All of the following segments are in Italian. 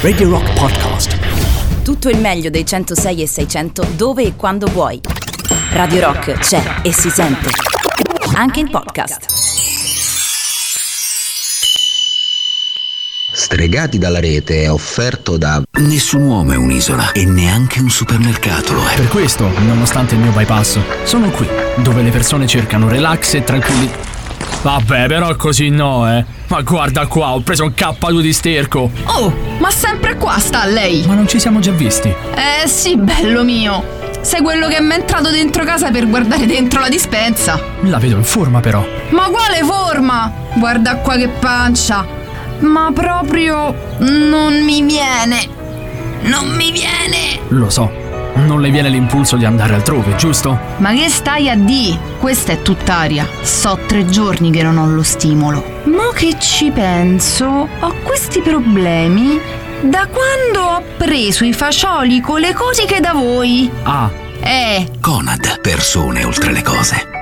Radio Rock Podcast. Tutto il meglio dei 106 e 600 dove e quando vuoi. Radio Rock c'è e si sente. Anche in podcast. Stregati dalla rete è offerto da Nessun uomo è un'isola e neanche un supermercato lo è. Per questo, nonostante il mio bypass, sono qui, dove le persone cercano relax e tranquillità. Vabbè, però così no, eh. Ma guarda qua, ho preso un K2 di sterco. Oh, ma sempre qua sta lei. Ma non ci siamo già visti? Eh sì, bello mio. Sei quello che mi è entrato dentro casa per guardare dentro la dispensa. La vedo in forma però. Ma quale forma? Guarda qua che pancia. Ma proprio non mi viene. Non mi viene. Lo so. Non le viene l'impulso di andare altrove, giusto? Ma che stai a di? Questa è tutt'aria. So tre giorni che non ho lo stimolo. Mo che ci penso, ho questi problemi da quando ho preso i fagioli con le cosiche da voi. Ah, Eh, Conad, persone oltre le cose.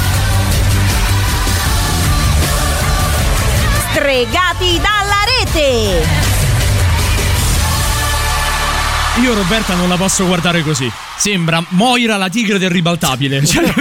Stregati dalla rete! Io Roberta non la posso guardare così. Sembra Moira la tigre del ribaltabile. Cioè-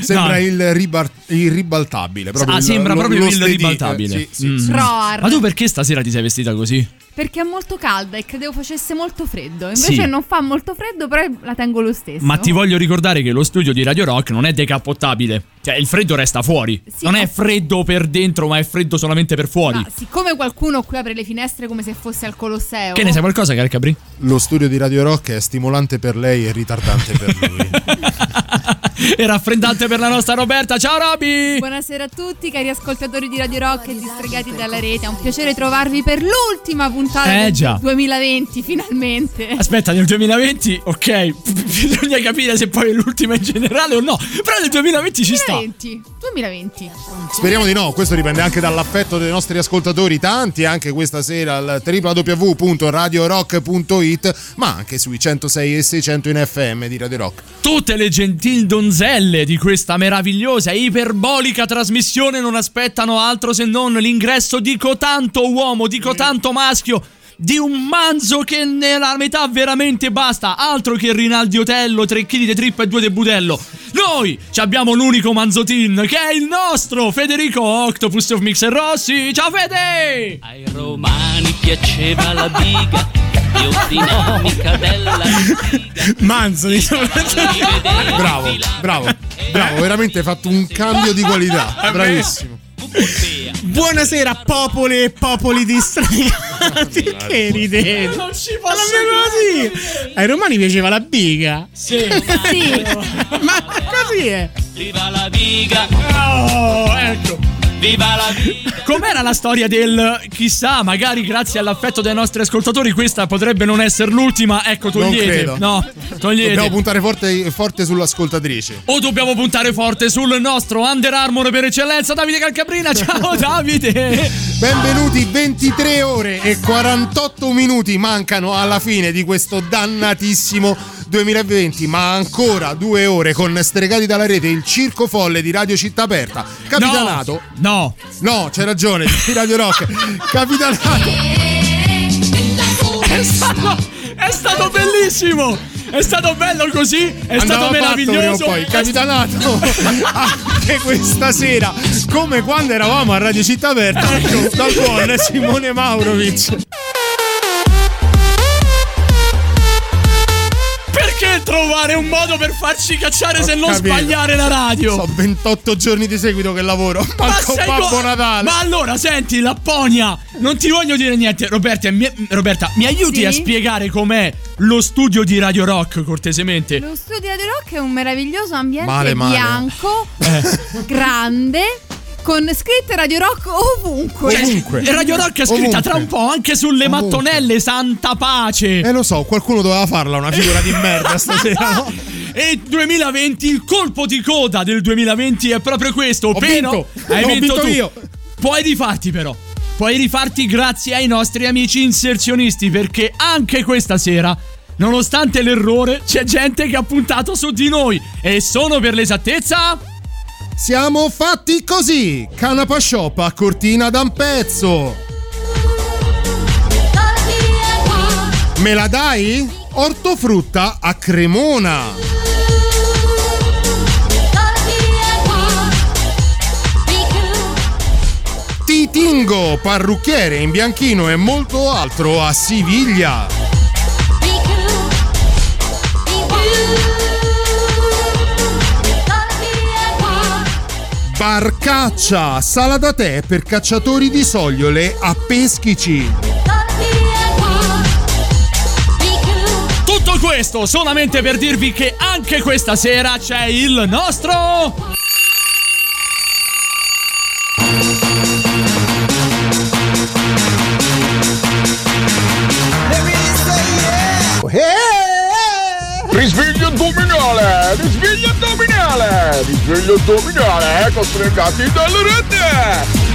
Sembra No. il, ribar- il ribaltabile. Proprio Ah, il- sembra lo- proprio lo il ribaltabile. eh, sì, sì, Mm. Ma tu perché stasera ti sei vestita così? Perché è molto calda e credevo facesse molto freddo. Invece Sì. non fa molto freddo, però la tengo lo stesso. Ma ti voglio ricordare che lo studio di Radio Rock non è decappottabile. Cioè, il freddo resta fuori. Sì, non è freddo per dentro, ma è freddo solamente per fuori. Ma siccome qualcuno qui apre le finestre come se fosse al Colosseo. Che ne sai qualcosa, Calcabri? Lo studio di Radio Rock è stimolante per lei e ritardante per lui. e raffreddante per la nostra Roberta. Ciao Roby! Buonasera a tutti, cari ascoltatori di Radio Rock e distregati dalla rete. È un piacere trovarvi per l'ultima puntata Eh, del già. 2020, finalmente. Aspetta, nel 2020, ok, bisogna capire se poi è l'ultima in generale o no. Però nel 2020 ci sta. 2020. 2020. Speriamo di no, questo dipende anche dall'affetto dei nostri ascoltatori, tanti anche questa sera al www.radiorock.it, ma anche sui 106 e 600 in FM di Radio Rock. Tutte le gentil donzelle di questa meravigliosa e iperbolica trasmissione non aspettano altro se non l'ingresso di cotanto uomo, di cotanto maschio. Di un manzo che nella metà veramente basta, altro che Rinaldi Otello, 3 kg di trippa e 2 di budello. Noi ci abbiamo l'unico manzotin che è il nostro Federico Octopus of Mixer Rossi. Ciao Fede! Ai romani piaceva la biga, biodinamica della biga. Manzo, diciamo. bravo, bravo, bravo, veramente hai fatto un cambio di qualità, bravissimo. Buonasera popoli e popoli distregati Che ridete Non ci Ma non è così Ai romani piaceva la biga. Sì. Sì. Ma così è. Viva la biga, Oh, ecco. Viva la vita! Com'era la storia del chissà, magari grazie all'affetto dei nostri ascoltatori questa potrebbe non essere l'ultima, ecco Non togliete. credo. No, togliete. Dobbiamo puntare forte, forte sull'ascoltatrice. o dobbiamo puntare forte sul nostro Under Armour per eccellenza, Davide Calcabrina. Ciao Davide! Benvenuti, 23 ore e 48 minuti mancano alla fine di questo dannatissimo 2020, ma ancora due ore con Stregati dalla rete, il circo folle di Radio Città Aperta. Capitanato. No. No, c'è ragione, di Radio Rock. Capitanato. È stato, è stato bellissimo! È stato bello così, è stato Andava fatto prima o meraviglioso. Poi. Capitanato anche questa sera, come quando eravamo a Radio Città Aperta, dal buon Simone Maurovic. Perché trovare un modo per farci cacciare se non capito. sbagliare la radio? Sono 28 giorni di seguito che lavoro. Ma Manco sei Babbo co- Natale. Ma allora, senti, Lapponia, non ti voglio dire niente. Roberta, mi, Roberta, mi aiuti Sì? a spiegare com'è lo studio di Radio Rock, cortesemente? Lo studio di Radio Rock è un meraviglioso ambiente Male, male. bianco, Eh. grande, con scritte Radio Rock ovunque. Cioè, e Radio Rock è scritta tra un po' anche sulle Ovunque. mattonelle, santa pace. Eh lo so, qualcuno doveva farla una figura di merda stasera, no? E 2020, il colpo di coda del 2020 è proprio questo. Ho Peno, vinto. hai Ho vinto, vinto tu. io. Puoi rifarti però. Puoi rifarti grazie ai nostri amici inserzionisti perché anche questa sera, nonostante l'errore, c'è gente che ha puntato su di noi. E sono per l'esattezza... Siamo fatti così. Canapa Shop a Cortina da un pezzo. Me la dai? Ortofrutta a Cremona. Titingo, parrucchiere in bianchino e molto altro a Siviglia. Barcaccia, sala da tè per cacciatori di sogliole a Peschici. Tutto questo solamente per dirvi che anche questa sera c'è il nostro... addominale! Risveglio addominale! Ecco stregati dalle rete!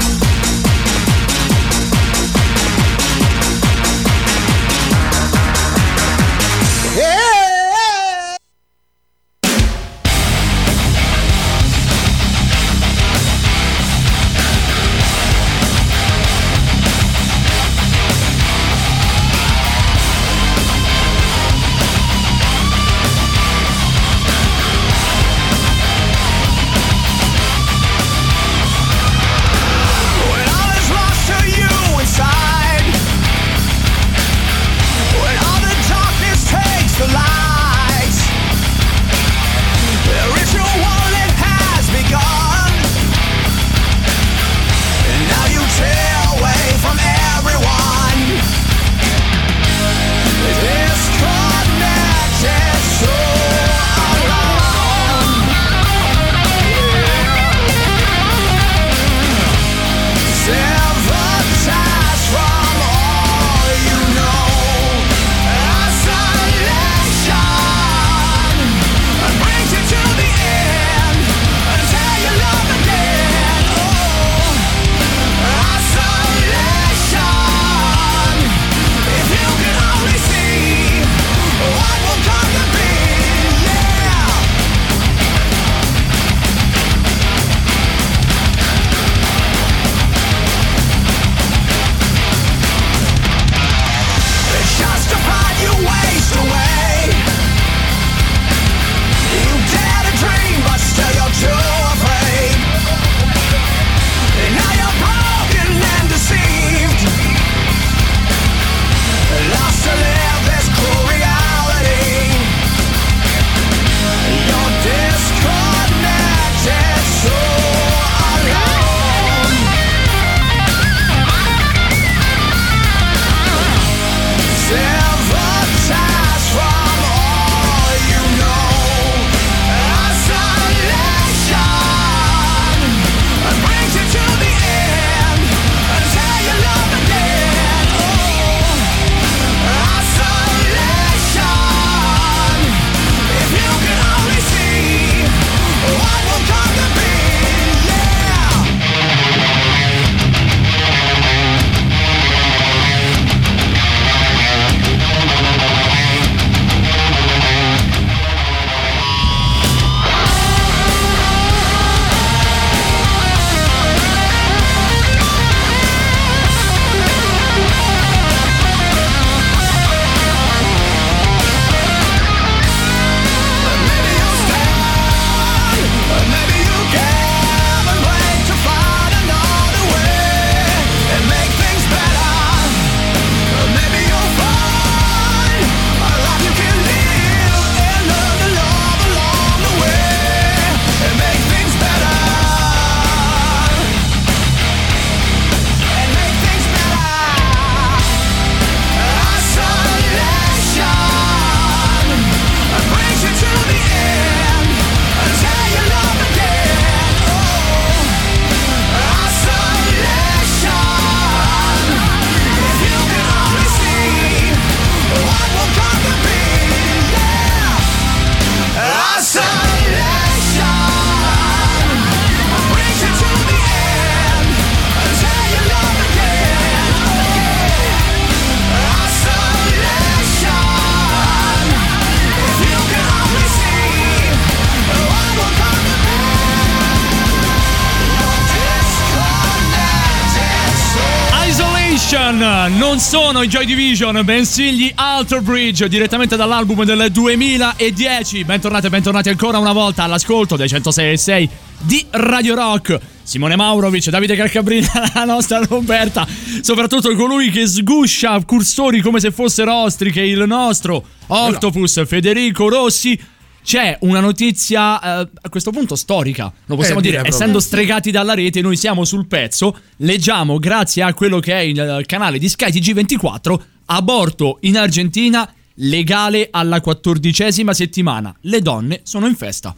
Non sono i Joy Division, bensì gli Alter Bridge direttamente dall'album del 2010. Bentornati e bentornati ancora una volta all'ascolto dei 106.6 di Radio Rock. Simone Maurovic, Davide Calcabrina, la nostra Roberta, soprattutto colui che sguscia cursori come se fossero ostriche, il nostro Octopus Federico Rossi. C'è una notizia eh, a questo punto storica, lo possiamo Eh, dire, direi essendo stregati dalla rete, noi siamo sul pezzo, leggiamo grazie a quello che è il canale di Sky TG24, aborto in Argentina legale alla quattordicesima settimana, le donne sono in festa.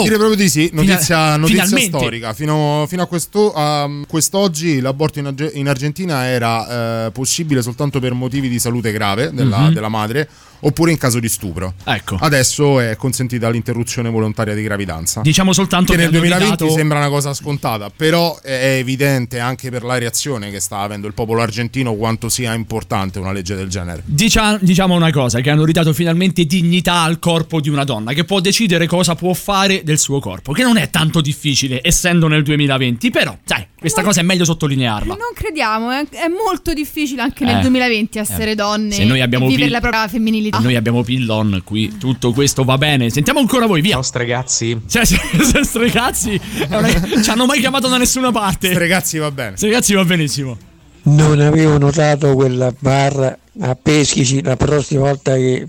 Direi proprio di sì, notizia, notizia storica. Fino, fino a, questo, a quest'oggi l'aborto in, Arge- in Argentina era eh, possibile soltanto per motivi di salute grave della, Mhm. della madre oppure in caso di stupro. Ecco. Adesso è consentita l'interruzione volontaria di gravidanza. Diciamo soltanto che che nel hanno 2020 ridato- sembra una cosa scontata, però è evidente anche per la reazione che sta avendo il popolo argentino quanto sia importante una legge del genere. Dicia- diciamo una cosa, che hanno ridato finalmente dignità al corpo di una donna, che può decidere cosa può fare del suo corpo, che non è tanto difficile, essendo nel 2020, però, sai, questa cosa è meglio sottolinearla. Non crediamo, è, è molto difficile anche nel Eh, 2020 essere eh. donne Se noi abbiamo e vivere pil- la propria femminilità. Noi abbiamo Pillon qui, tutto questo va bene. Sentiamo ancora voi, via. Ciao stregazzi. Cioè, se stregazzi, una- ci hanno mai chiamato da nessuna parte. Stregazzi va bene. Stregazzi va benissimo. Non avevo notato quella barra a Peschici la prossima volta che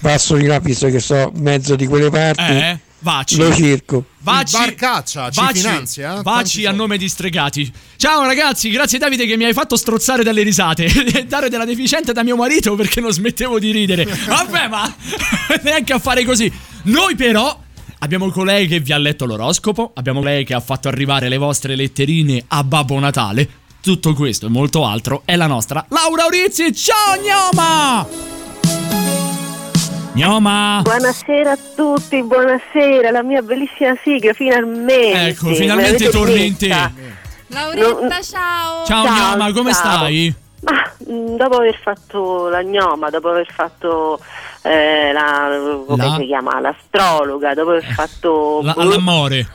passo di là, visto che so mezzo di quelle parti, Eh, vaci. lo cerco. Vaci, Barcaccia ci Vaci, finanzia, eh? Vaci a nome di stregati. Ciao ragazzi, grazie Davide che mi hai fatto strozzare dalle risate e dare della deficiente da mio marito perché non smettevo di ridere. Vabbè, ma neanche a fare così. Noi però abbiamo colei che vi ha letto l'oroscopo, abbiamo lei che ha fatto arrivare le vostre letterine a Babbo Natale. Tutto questo e molto altro è la nostra Laura Urizzi. Ciao Gnoma! Gnoma! Buonasera a tutti, buonasera, la mia bellissima sigla, finalmente. Ecco, Me finalmente torni in te. Lauretta, ciao. Ciao, Gnoma, come stai? Ma mh, dopo aver fatto la gnoma, dopo aver fatto eh, la, come La? si chiama, l'astrologa, dopo aver fatto La- boh, all'amore.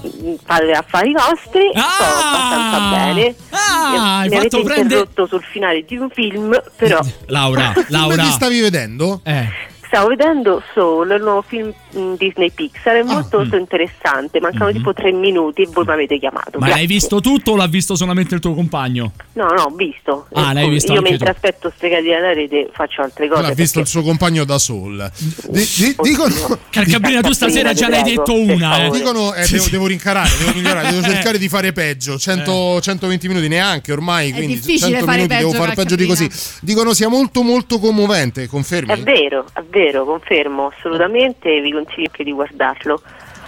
mh, fare affari nostri, sto abbastanza bene. Ah, mi, hai mi avete prendere- interrotto sul finale di un film, però Laura, Laura. Come ti stavi vedendo? Eh. Stavo vedendo Soul, il nuovo film mh, Disney Pixar, è Ah, molto, molto interessante. Mancano tipo tre minuti e voi mi avete chiamato. Mm-hmm. Ma l'hai Grazie. visto tutto o l'ha visto solamente il tuo compagno? No, no, ho visto. Ah, l'hai visto Io anche mentre tu. aspetto stregati dalla rete faccio altre cose. L'ha visto il suo compagno da Soul. Di- di- dicono Carcabrina, tu stasera già ne hai detto una, eh. Dicono eh, devo, devo rincarare, devo migliorare, devo cercare di fare peggio. 100 120 minuti neanche ormai, È quindi difficile 100 fare minuti devo peggio, fare peggio di così. Dicono sia molto molto commovente, confermi? È vero, è vero, confermo, assolutamente, vi consiglio anche di guardarlo.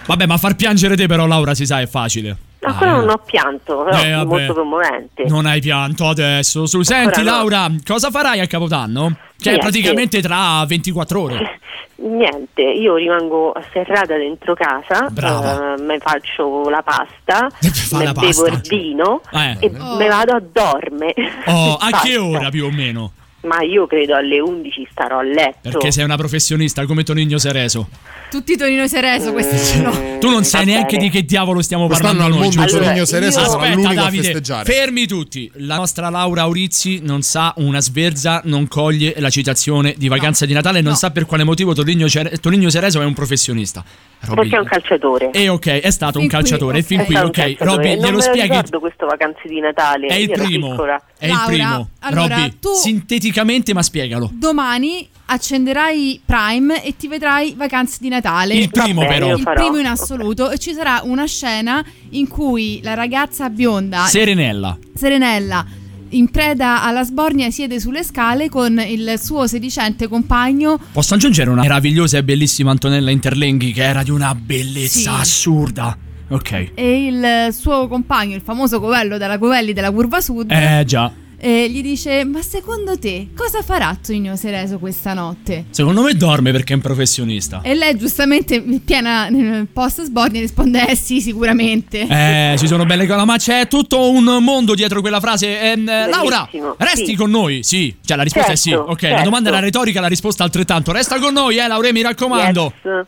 Vabbè, ma far piangere te però, Laura, si sa, è facile. Ma ancora non ho pianto, però Eh, è vabbè. molto commovente. Non hai pianto adesso. Su, senti, no. Laura, cosa farai a Capodanno? Che è Niente. praticamente tra 24 ore. Niente, io rimango serrata dentro casa, Brava. eh, mi faccio la pasta, Fa la bevo il vino Eh. e me vado a dormire. Oh, a che ora più o meno? Ma io credo alle 11 starò a letto. Perché sei una professionista come Tonigno Sereso. Tutti Tonino Cereso, questi ce l'ho. Tu non sai neanche bene. di che diavolo stiamo Quest'anno parlando al noi. mondo giusto? Tonino Cereso sarà Aspetta, l'unico a Davide, festeggiare. fermi tutti. La nostra Laura Aurizzi non sa una sverza, non coglie la citazione di vacanza di Natale non sa per quale motivo Tonigno, Cere- Tonigno Sereso è un professionista. Robby- Perché è un calciatore. E ok, è stato un Fin qui. calciatore. E fin qui, un ok. Robby, non glielo me lo spieghi. ricordo questo vacanze di Natale. È il primo. È il primo. allora, Robby, tu- sinteticamente, ma spiegalo. Domani accenderai Prime e ti vedrai Vacanze di Natale. Il primo, bene, però. Il primo in assoluto. E ci sarà una scena in cui la ragazza bionda, Serenella. Serenella, in preda alla sbornia, siede sulle scale con il suo sedicente compagno. Posso aggiungere una meravigliosa e bellissima Antonella Interlenghi che era di una bellezza Sì. assurda. Ok. E il suo compagno, il famoso Covello della Covelli della Curva Sud, Eh già. Eh, gli dice: Ma secondo te cosa farà Tonino Cereso questa notte? Secondo me dorme perché è un professionista. E lei giustamente, piena nel post sbornia, risponde: Eh sì, sicuramente. Eh, ci sono belle cose, ma c'è tutto un mondo dietro quella frase. Eh, Laura, resti sì. con noi? Sì, cioè la risposta è sì. Certo, Ok, la certo. domanda era retorica, la risposta altrettanto. Resta con noi, eh, Laura, mi raccomando. Yes.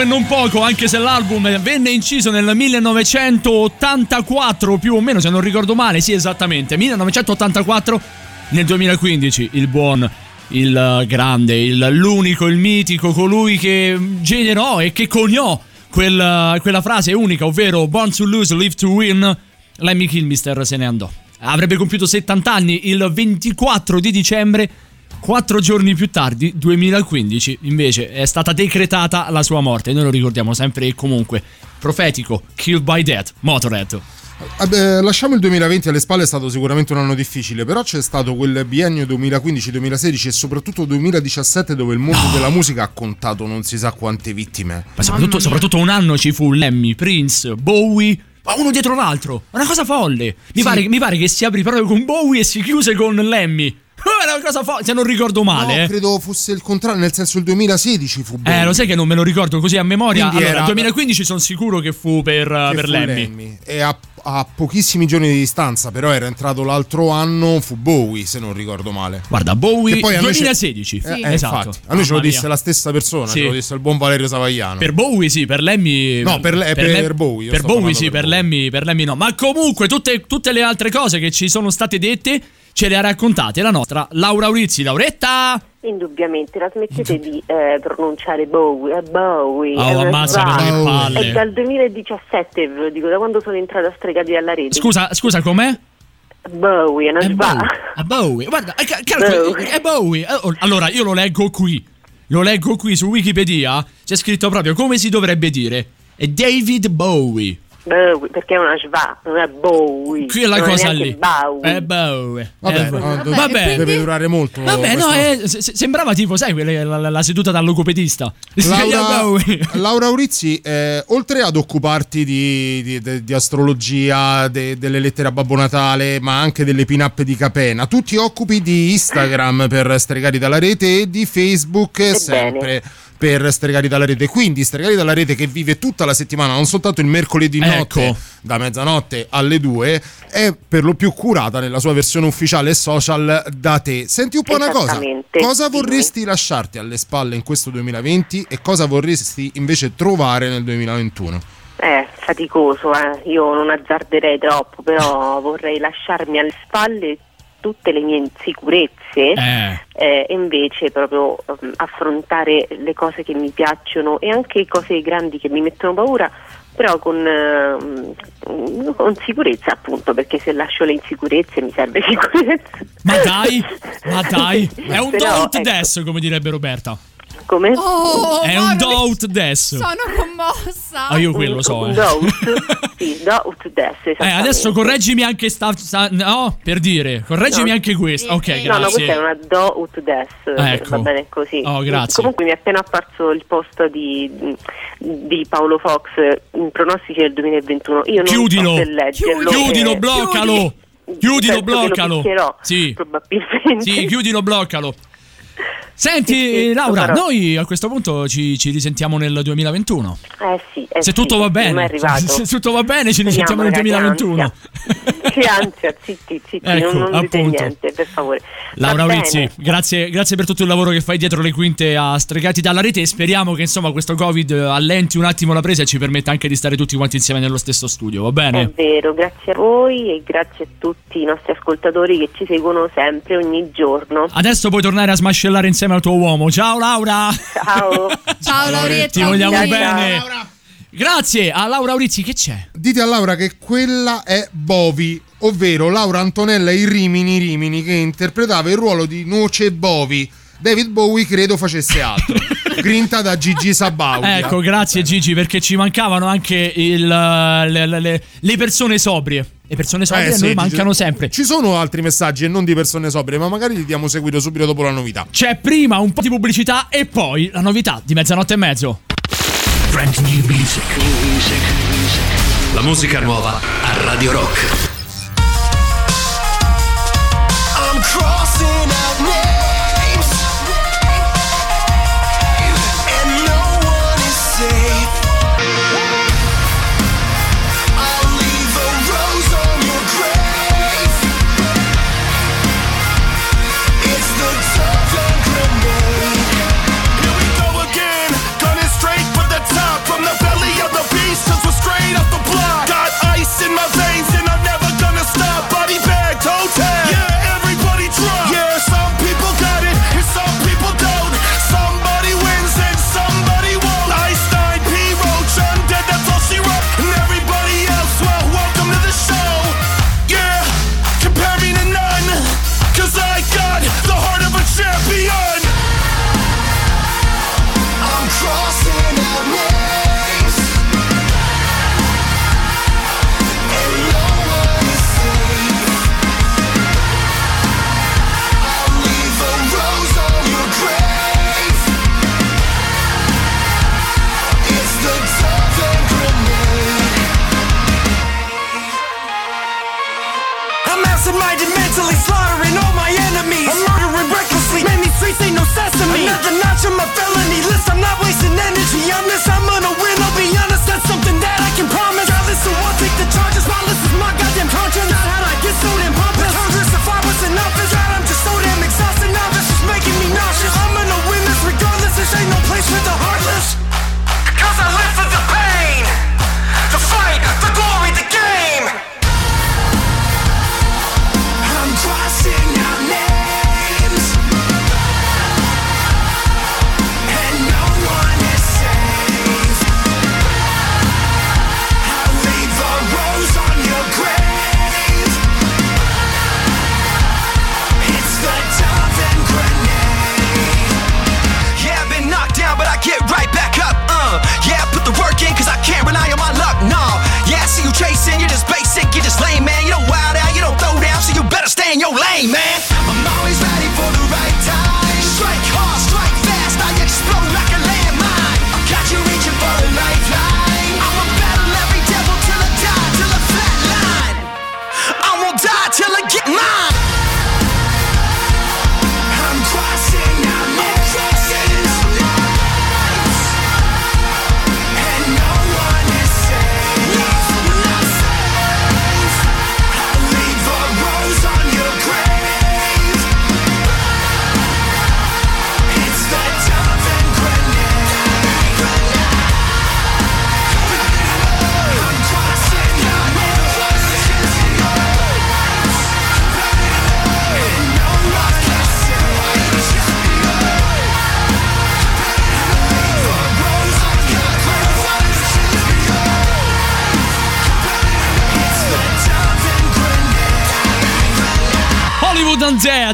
E non poco, anche se l'album venne inciso nel 1984 più o meno, se non ricordo male, sì esattamente, 1984 nel 2015 il buon il grande, il, l'unico, il mitico, colui che generò e che coniò quel, quella frase unica, ovvero Born to lose, live to win, Lemmy Kilmister se ne andò. Avrebbe compiuto 70 anni il 24 di dicembre Quattro giorni più tardi, 2015, invece è stata decretata la sua morte. Noi lo ricordiamo sempre e comunque. Profetico, Killed by Death, Motorhead. Vabbè, lasciamo il 2020 alle spalle, è stato sicuramente un anno difficile, però c'è stato quel biennio 2015-2016 e soprattutto 2017 dove il mondo della musica ha contato non si sa quante vittime. Ma soprattutto, soprattutto un anno ci fu Lemmy, Prince, Bowie. Ma uno dietro l'altro, una cosa folle. Mi, pare, mi pare che si aprì proprio con Bowie e si chiuse con Lemmy. Era una cosa folle, se non ricordo male. No, eh. credo fosse il contrario, nel senso il 2016 fu Eh, lo sai che non me lo ricordo così a memoria. Quindi Allora, era- il 2015 sono sicuro che fu per, che per fu Lemmy. E a, a pochissimi giorni di distanza, però era entrato l'altro anno, fu Bowie, se non ricordo male. Guarda, Bowie Che poi a noi ce- 2016. Eh, Sì. eh, Esatto. infatti. A noi ce lo disse mia. la stessa persona, Sì. ce lo disse il buon Valerio Savagliano. Per Bowie sì, per Lemmy No, per le- per Lem- Bowie, io Per Bowie sì, per per Lemmy, per Lemmy no. Ma comunque tutte, tutte le altre cose che ci sono state dette ce le ha raccontate la nostra Laura Urizzi. Lauretta! Indubbiamente, la smettete di eh, pronunciare Bowie, è Bowie. Oh, è che palle. È dal 2017, ve lo dico, da quando sono entrata a Stregati alla rete. Scusa, scusa, com'è? Bowie, è una sbaglia. A Bowie. Guarda, eh, ca- calcolo, Bowie. è Bowie. Eh, oh, Allora, io lo leggo qui. Lo leggo qui su Wikipedia. C'è scritto proprio come si dovrebbe dire. È David Bowie. Bowie, perché è una sva, non è Bowie. Qui è la non cosa neanche lì. Bowie. È Bowie. Vabbè, Eh, no, vabbè, vabbè, deve durare molto. Vabbè, no, questo. eh, se- se- sembrava tipo, sai, la, la- la seduta dal logopedista. Laura, Bowie. Laura Urizzi, eh, oltre ad occuparti di, di- de- di astrologia, de- delle lettere a Babbo Natale, ma anche delle pin-up di Capena, tu ti occupi di Instagram per Stregati dalla Rete e di Facebook sempre per Stregati dalla Rete. Quindi Stregati dalla Rete che vive tutta la settimana, non soltanto il mercoledì notte Ecco. da mezzanotte alle 2, è per lo più curata nella sua versione ufficiale social da te. Senti un po' una cosa, cosa vorresti lasciarti alle spalle in questo 2020 e cosa vorresti invece trovare nel 2021? È faticoso, eh. io non azzarderei troppo, però vorrei lasciarmi alle spalle tutte le mie insicurezze Eh. eh, e invece proprio ehm, affrontare le cose che mi piacciono e anche cose grandi che mi mettono paura, però con, ehm, con sicurezza appunto, perché se lascio le insicurezze mi serve sicurezza. Ma dai, ma dai. È un Però, doubt ecco. come direbbe Roberta. Come? Oh, È un doubt des. Sono commossa. Ah, io quello so, Un eh. doubt, sì, doubt des, Eh, adesso correggimi anche sta, sta- no, per dire, correggimi No. anche questo. Ok, No, no, grazie. questa è una do ut des, Ecco. va bene così. Oh, grazie. Comunque mi è appena apparso il post di, di Paolo Fox in pronostici del 2021. Io non Chiudilo. so se leggerlo. Chiudilo, eh, bloccalo. Chiudilo, penso che lo bloccalo. picchierò, Sì. probabilmente. Sì, chiudilo, bloccalo. Senti, Sì, sì, lo Laura, farò. noi a questo punto ci, ci risentiamo nel 2021. Eh sì, eh Se sì, tutto va è bene, se tutto va bene, ci risentiamo nel Speriamo, ragazzi, 2021. Che ansia, zitti, zitti, Ecco, non, non dite niente, per favore. Laura Urizzi, grazie, grazie per tutto il lavoro che fai dietro le quinte a Stregati dalla rete e speriamo che insomma questo Covid allenti un attimo la presa e ci permetta anche di stare tutti quanti insieme nello stesso studio, va È bene? vero, grazie a voi e grazie a tutti i nostri ascoltatori che ci seguono sempre, ogni giorno. Adesso puoi tornare a smascellare insieme al tuo uomo. Ciao Laura! Ciao! Ciao Laurietta. Ti vogliamo Ciao, bene. Grazie a Laura Urizzi, che c'è? Dite a Laura che quella è Bovi, ovvero Laura Antonella in Rimini Rimini che interpretava il ruolo di Noce Bovi. David Bowie credo facesse altro. Grinta da Gigi Sabaudia. Ecco, grazie Gigi, perché ci mancavano anche il, le, le- le- le persone sobrie. Le persone sobrie Eh, a sì, mancano sempre. Ci sono altri messaggi e non di persone sobrie, ma magari li diamo seguito subito dopo la novità. C'è prima un po' di pubblicità e poi la novità di mezzanotte e mezzo. Brand new music. La musica nuova a Radio Rock. I'm crossing out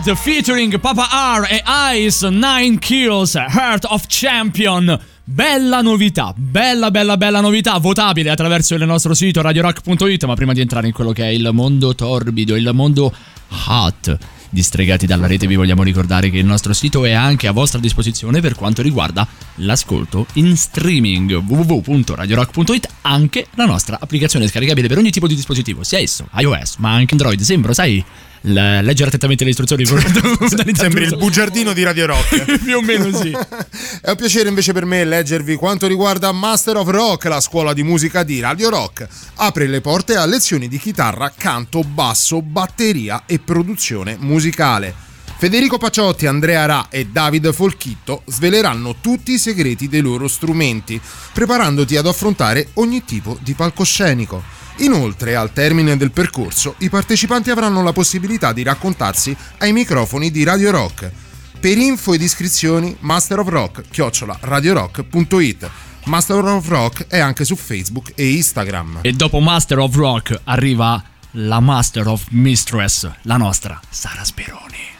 Undead featuring Papa R e Ice 9 Kills Heart of Champion. Bella novità, bella bella bella novità, votabile attraverso il nostro sito radiorock.it, ma prima di entrare in quello che è il mondo torbido, il mondo hot di Stregati dalla rete, vi vogliamo ricordare che il nostro sito è anche a vostra disposizione per quanto riguarda l'ascolto in streaming www.radiorock.it, anche la nostra applicazione scaricabile per ogni tipo di dispositivo, sia esso iOS, ma anche Android. Sembro, sai, l- leggere attentamente le istruzioni. Sembri il bugiardino di Radio Rock. Più o meno sì. È un piacere invece per me leggervi quanto riguarda Master of Rock, la scuola di musica di Radio Rock. Apre le porte a lezioni di chitarra, canto, basso, batteria e produzione musicale. Federico Paciotti, Andrea Ra e David Folchitto sveleranno tutti i segreti dei loro strumenti, preparandoti ad affrontare ogni tipo di palcoscenico. Inoltre, al termine del percorso, i partecipanti avranno la possibilità di raccontarsi ai microfoni di Radio Rock. Per info ed iscrizioni, Master of Rock, chiocciola radiorock.it. Master of Rock è anche su Facebook e Instagram. E dopo Master of Rock arriva la Master of Mistress, la nostra Sara Speroni.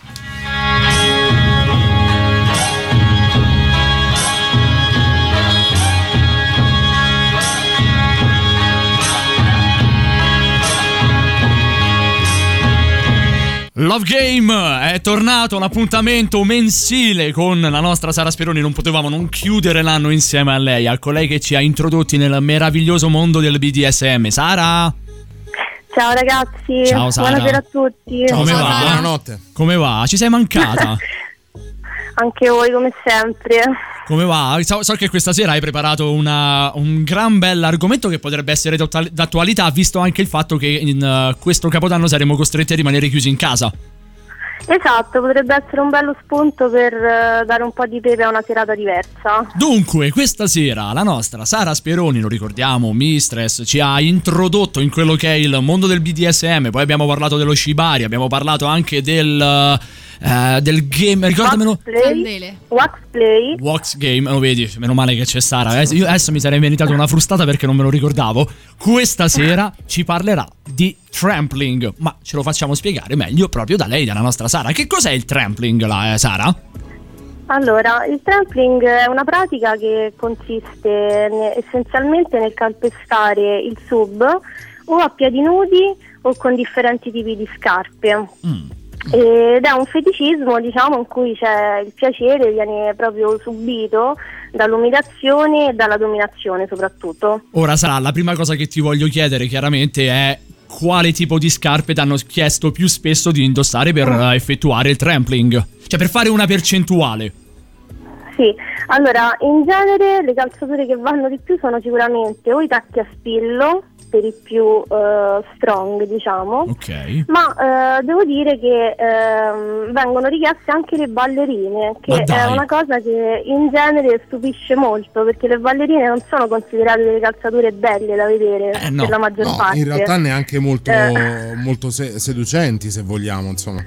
Love Game è tornato un appuntamento mensile con la nostra Sara Speroni. Non potevamo non chiudere l'anno insieme a lei, a colei che ci ha introdotti nel meraviglioso mondo del BDSM. Sara? Ciao ragazzi, Ciao, Sara. buonasera a tutti. Come va? Buonanotte. Come va? Ci sei mancata? Anche voi come sempre. Come va? So, so che questa sera hai preparato una- un gran bell'argomento che potrebbe essere d'attual- d'attualità, visto anche il fatto che in eh, questo capodanno saremo costretti a rimanere chiusi in casa. Esatto, potrebbe essere un bello spunto per eh, dare un po' di pepe a una serata diversa. Dunque, questa sera la nostra Sara Speroni, lo ricordiamo, Mistress, ci ha introdotto in quello che è il mondo del BDSM. Poi abbiamo parlato dello Shibari, abbiamo parlato anche del, eh, del game. Ricordamelo. Play, wax play. Wax Game, lo vedi, meno male che c'è Sara. eh. Io adesso mi sarei meritato una frustata perché non me lo ricordavo. Questa sera ci parlerà di trampling, ma ce lo facciamo spiegare meglio proprio da lei, dalla nostra Sara. Che cos'è il trampling, là, eh, Sara? Allora, il trampling è una pratica che consiste ne- essenzialmente nel calpestare il sub o a piedi nudi o con differenti tipi di scarpe. Ed è un feticismo, diciamo, in cui c'è il piacere, viene proprio subito dall'umiliazione e dalla dominazione soprattutto. Ora Sara, la prima cosa che ti voglio chiedere chiaramente è quale tipo di scarpe ti hanno chiesto più spesso di indossare per eh, effettuare il trampling? Cioè per fare una percentuale. Sì, allora in genere le calzature che vanno di più sono sicuramente o i tacchi a spillo per i più eh, strong diciamo, Ok. ma eh, devo dire che ehm, vengono richieste anche le ballerine, che è una cosa che in genere stupisce molto perché le ballerine non sono considerate delle calzature belle da vedere per la maggior Eh, No, parte. in realtà neanche molto, Eh. molto se- seducenti, se vogliamo, insomma.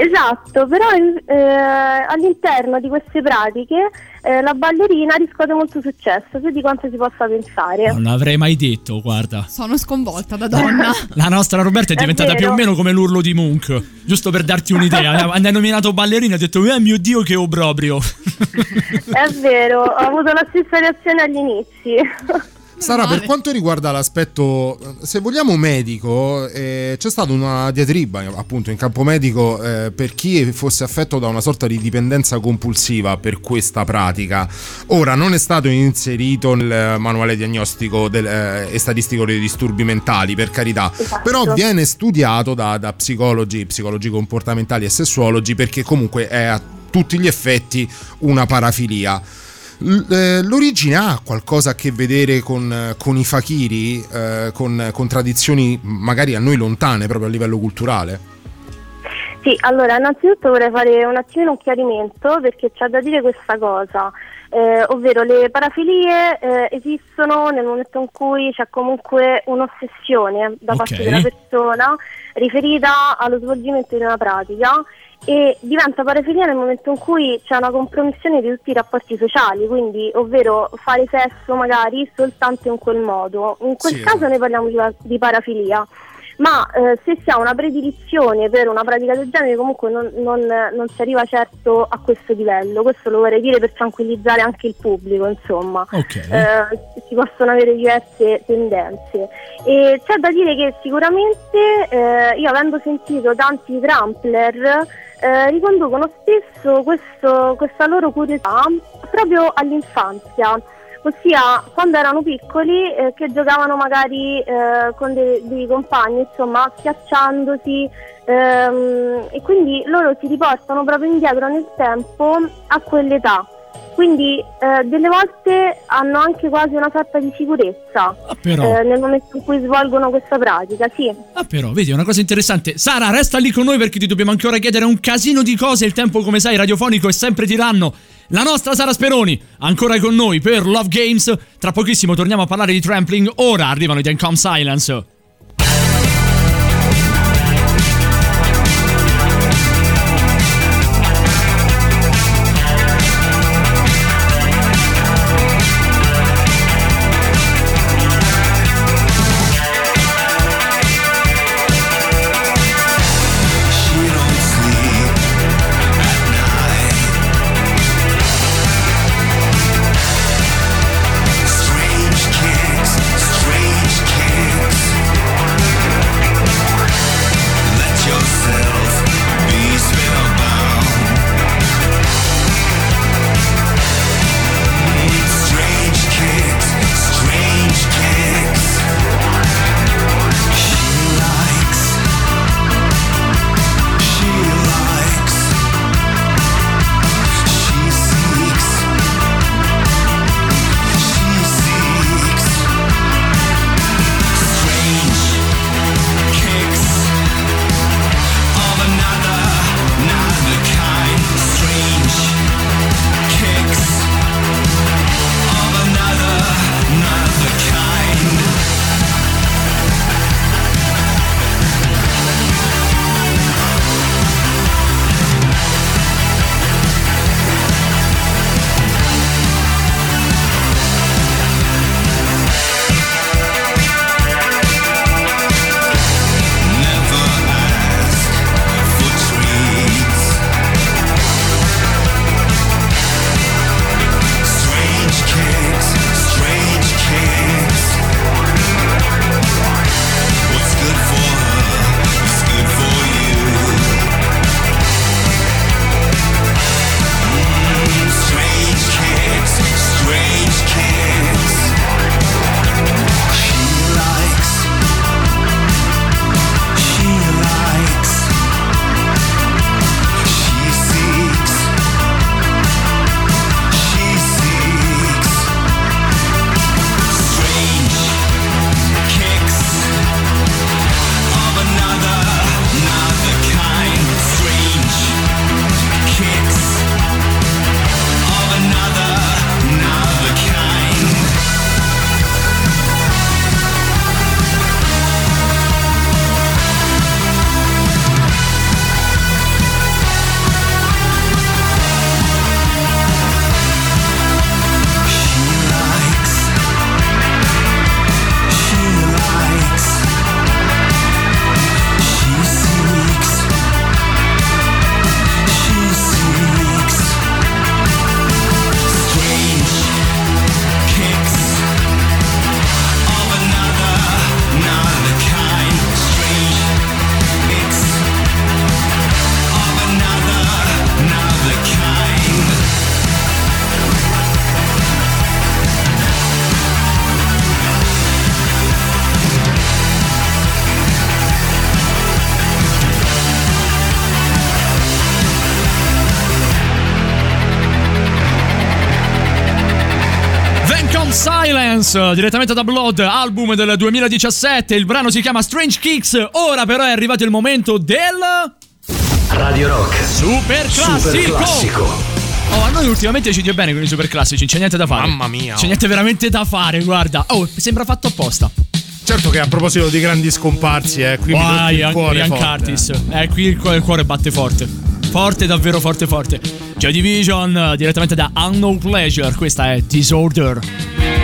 Esatto, però eh, all'interno di queste pratiche eh, la ballerina riscuote molto successo, più di quanto si possa pensare. Non l'avrei mai detto, guarda. Sono sconvolta da donna. La nostra Roberta è È diventata più o meno come l'urlo di Munch. Giusto per darti un'idea. Quando hai nominato ballerina, ha detto: Eh mio dio, che obbrobrio. È vero, ho avuto la stessa reazione agli inizi. Sara, per quanto riguarda l'aspetto, se vogliamo medico, eh, c'è stata una diatriba appunto in campo medico eh, per chi fosse affetto da una sorta di dipendenza compulsiva per questa pratica. Ora non è stato inserito nel manuale diagnostico del- eh, e statistico dei disturbi mentali, per carità, Esatto. però viene studiato da, da psicologi, psicologi comportamentali e sessuologi perché comunque è a tutti gli effetti una parafilia. Eh, L'origine ha qualcosa a che vedere con, con i fakiri, eh, con, con tradizioni magari a noi lontane proprio a livello culturale? Sì, allora innanzitutto vorrei fare un attimino un chiarimento perché c'è da dire questa cosa, eh, ovvero le parafilie eh, esistono nel momento in cui c'è comunque un'ossessione da parte Ok. della persona riferita allo svolgimento di una pratica e diventa parafilia nel momento in cui c'è una compromissione di tutti i rapporti sociali, quindi ovvero fare sesso magari soltanto in quel modo. In quel Sì, caso noi parliamo di, di parafilia. Ma eh, se si ha una predilizione per una pratica del genere, comunque non, non- non si arriva certo a questo livello. Questo lo vorrei dire per tranquillizzare anche il pubblico, insomma. Ok. Eh, si possono avere diverse tendenze. E c'è da dire che sicuramente eh, io avendo sentito tanti trampler eh, riconducono spesso questo- questa loro curiosità proprio all'infanzia. Ossia, quando erano piccoli, eh, che giocavano magari eh, con dei, dei compagni, insomma, schiacciandosi, ehm, e quindi loro si riportano proprio indietro nel tempo a quell'età. Quindi eh, delle volte hanno anche quasi una sorta di sicurezza però. eh, nel momento in cui svolgono questa pratica, sì. Ah, però, vedi, è una cosa interessante. Sara, resta lì con noi perché ti dobbiamo ancora chiedere un casino di cose. Il tempo, come sai, radiofonico è sempre tiranno. La nostra Sara Speroni, ancora con noi per Love Games. Tra pochissimo torniamo a parlare di trampling. Ora arrivano i Dencom Silence. Silence, direttamente da Blood, album del 2017. Il brano si chiama Strange Kicks. Ora però è arrivato il momento del Radio Rock. Super classico. Oh, a noi ultimamente ci dio bene con i super classici, c'è niente da fare. Mamma mia, C'è niente veramente da fare, guarda. Oh, sembra fatto apposta. Certo che a proposito di grandi scomparsi, eh, qui mi Vai, il cuore Ian forte. Curtis. Eh, qui il cuore, il cuore batte forte. Forte, davvero forte, forte. Joy Division, eh, direttamente da Unknown Pleasure. Questa è Disorder.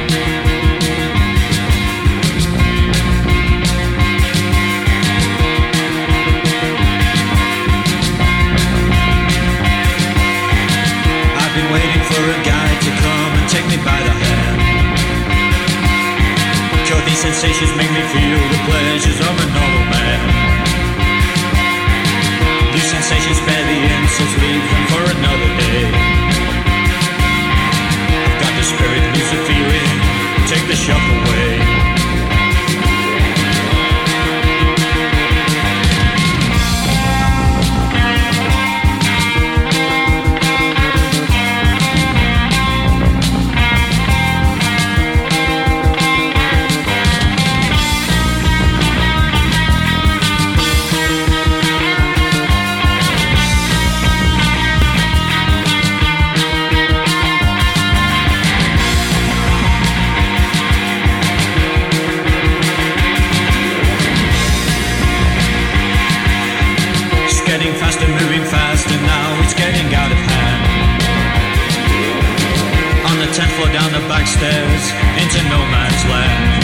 These sensations make me feel the pleasures of a normal man. These sensations spare the insults, leave them for another day. I've got the spirit, lose the feeling, take the shock stairs, into no man's land.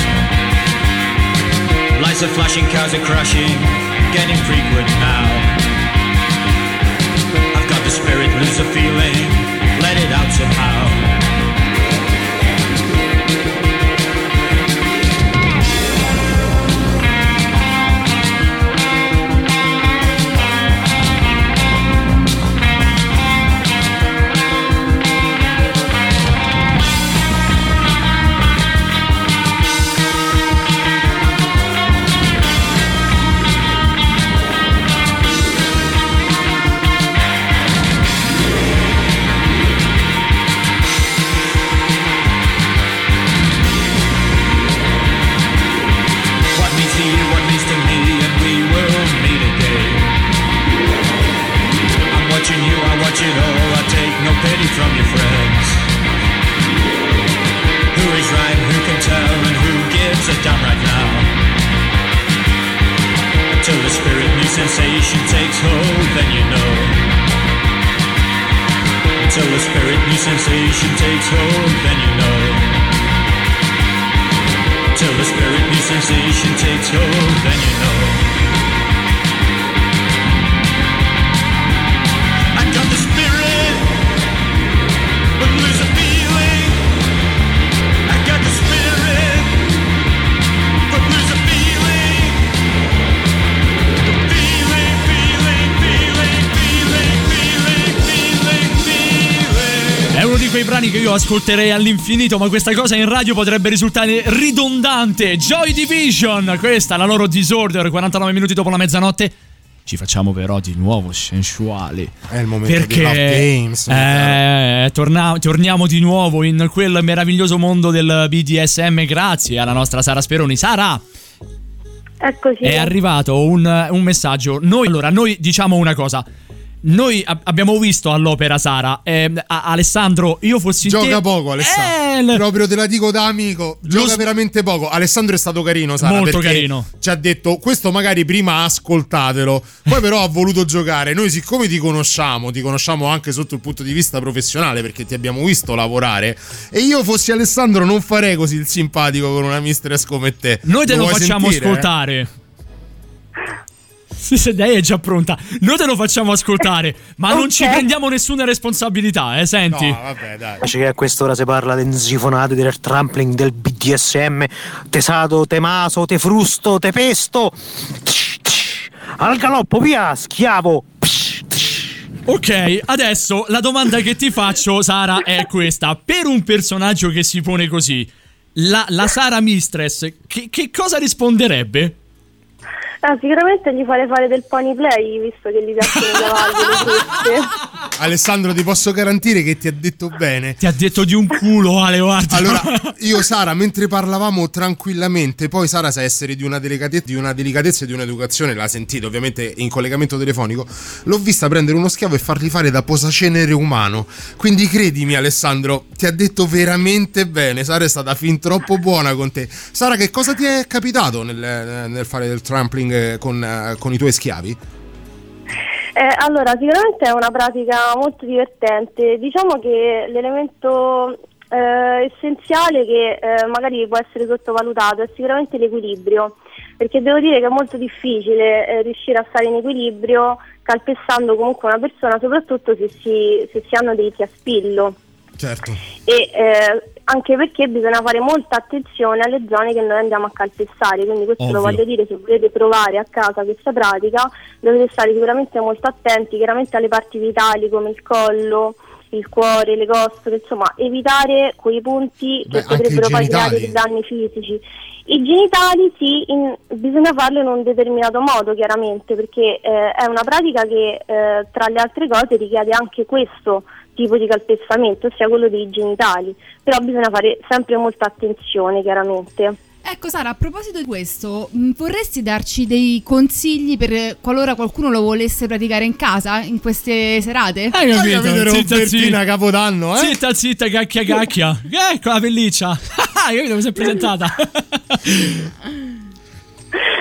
Lights are flashing, cars are crashing, getting frequent now. I've got the spirit, lose the feeling, ascolterei all'infinito, ma questa cosa in radio potrebbe risultare ridondante. Joy Division, questa è la loro Disorder, 49 minuti dopo la mezzanotte. Ci facciamo però di nuovo sensuali. È il momento Perché di Love Games. eh, torna- torniamo di nuovo in quel meraviglioso mondo del BDSM grazie alla nostra Sara Speroni. Sara, Eccoci. è arrivato un, un messaggio. Noi, allora, noi diciamo una cosa. Noi ab- abbiamo visto all'opera Sara. ehm, a- Alessandro, io fossi Gioca te- poco Alessandro. Eh, Proprio te la dico da amico. Gioca veramente poco. Alessandro è stato carino, Sara. Molto carino. Ci ha detto questo magari prima ascoltatelo. Poi però ha voluto giocare. Noi siccome ti conosciamo, ti conosciamo anche sotto il punto di vista professionale perché ti abbiamo visto lavorare. E io fossi Alessandro non farei così il simpatico con una mistress come te. Noi te lo, vuoi facciamo sentire, eh? Sì, sì, lei è già pronta. Noi te lo facciamo ascoltare, ma non ci prendiamo nessuna responsabilità, eh, senti. No, vabbè, dai. Invece che a quest'ora si parla del sifonato, del trampling, del BDSM, tesato, temaso, te frusto, te pesto. Al galoppo, via, schiavo. Ok, adesso la domanda che ti faccio, Sara, è questa. Per un personaggio che si pone così, la, la Sara Mistress, che, che cosa risponderebbe? Ah, sicuramente gli farei fare del pony play, visto che gli piacciono i cavalli, le fruste. Alessandro, ti posso garantire che ti ha detto bene. Ti ha detto di un culo, Ale, guarda. Allora, io, Sara, mentre parlavamo tranquillamente, poi Sara sa essere di una, delicatezza, di una delicatezza e di un'educazione, l'ha sentito ovviamente in collegamento telefonico. L'ho vista prendere uno schiavo e fargli fare da posacenere umano. Quindi credimi, Alessandro, ti ha detto veramente bene. Sara è stata fin troppo buona con te. Sara, che cosa ti è capitato nel, nel fare del trampling eh, con, eh, con i tuoi schiavi? Eh, allora, sicuramente è una pratica molto divertente. Diciamo che l'elemento eh, essenziale che eh, magari può essere sottovalutato è sicuramente l'equilibrio, perché devo dire che è molto difficile eh, riuscire a stare in equilibrio calpestando comunque una persona, soprattutto se si, se si hanno dei a spillo. Certo. E eh, anche perché bisogna fare molta attenzione alle zone che noi andiamo a calpestare, quindi questo Ovvio. lo voglio dire, se volete provare a casa questa pratica dovete stare sicuramente molto attenti, chiaramente alle parti vitali come il collo, il cuore, le costole, insomma evitare quei punti Beh, che potrebbero genitali. dei danni fisici. I genitali sì, in- bisogna farlo in un determinato modo chiaramente perché eh, è una pratica che eh, tra le altre cose richiede anche questo tipo di calpestamento, ossia quello dei genitali, però bisogna fare sempre molta attenzione chiaramente. Ecco Sara, a proposito di questo, mh, vorresti darci dei consigli per qualora qualcuno lo volesse praticare in casa in queste serate? Hai capito? capito, Zitta, Robertina, zitta. Capodanno, eh? Zitta, zitta, cacchia, cacchia. Ecco la pelliccia. Hai capito? Mi è presentata.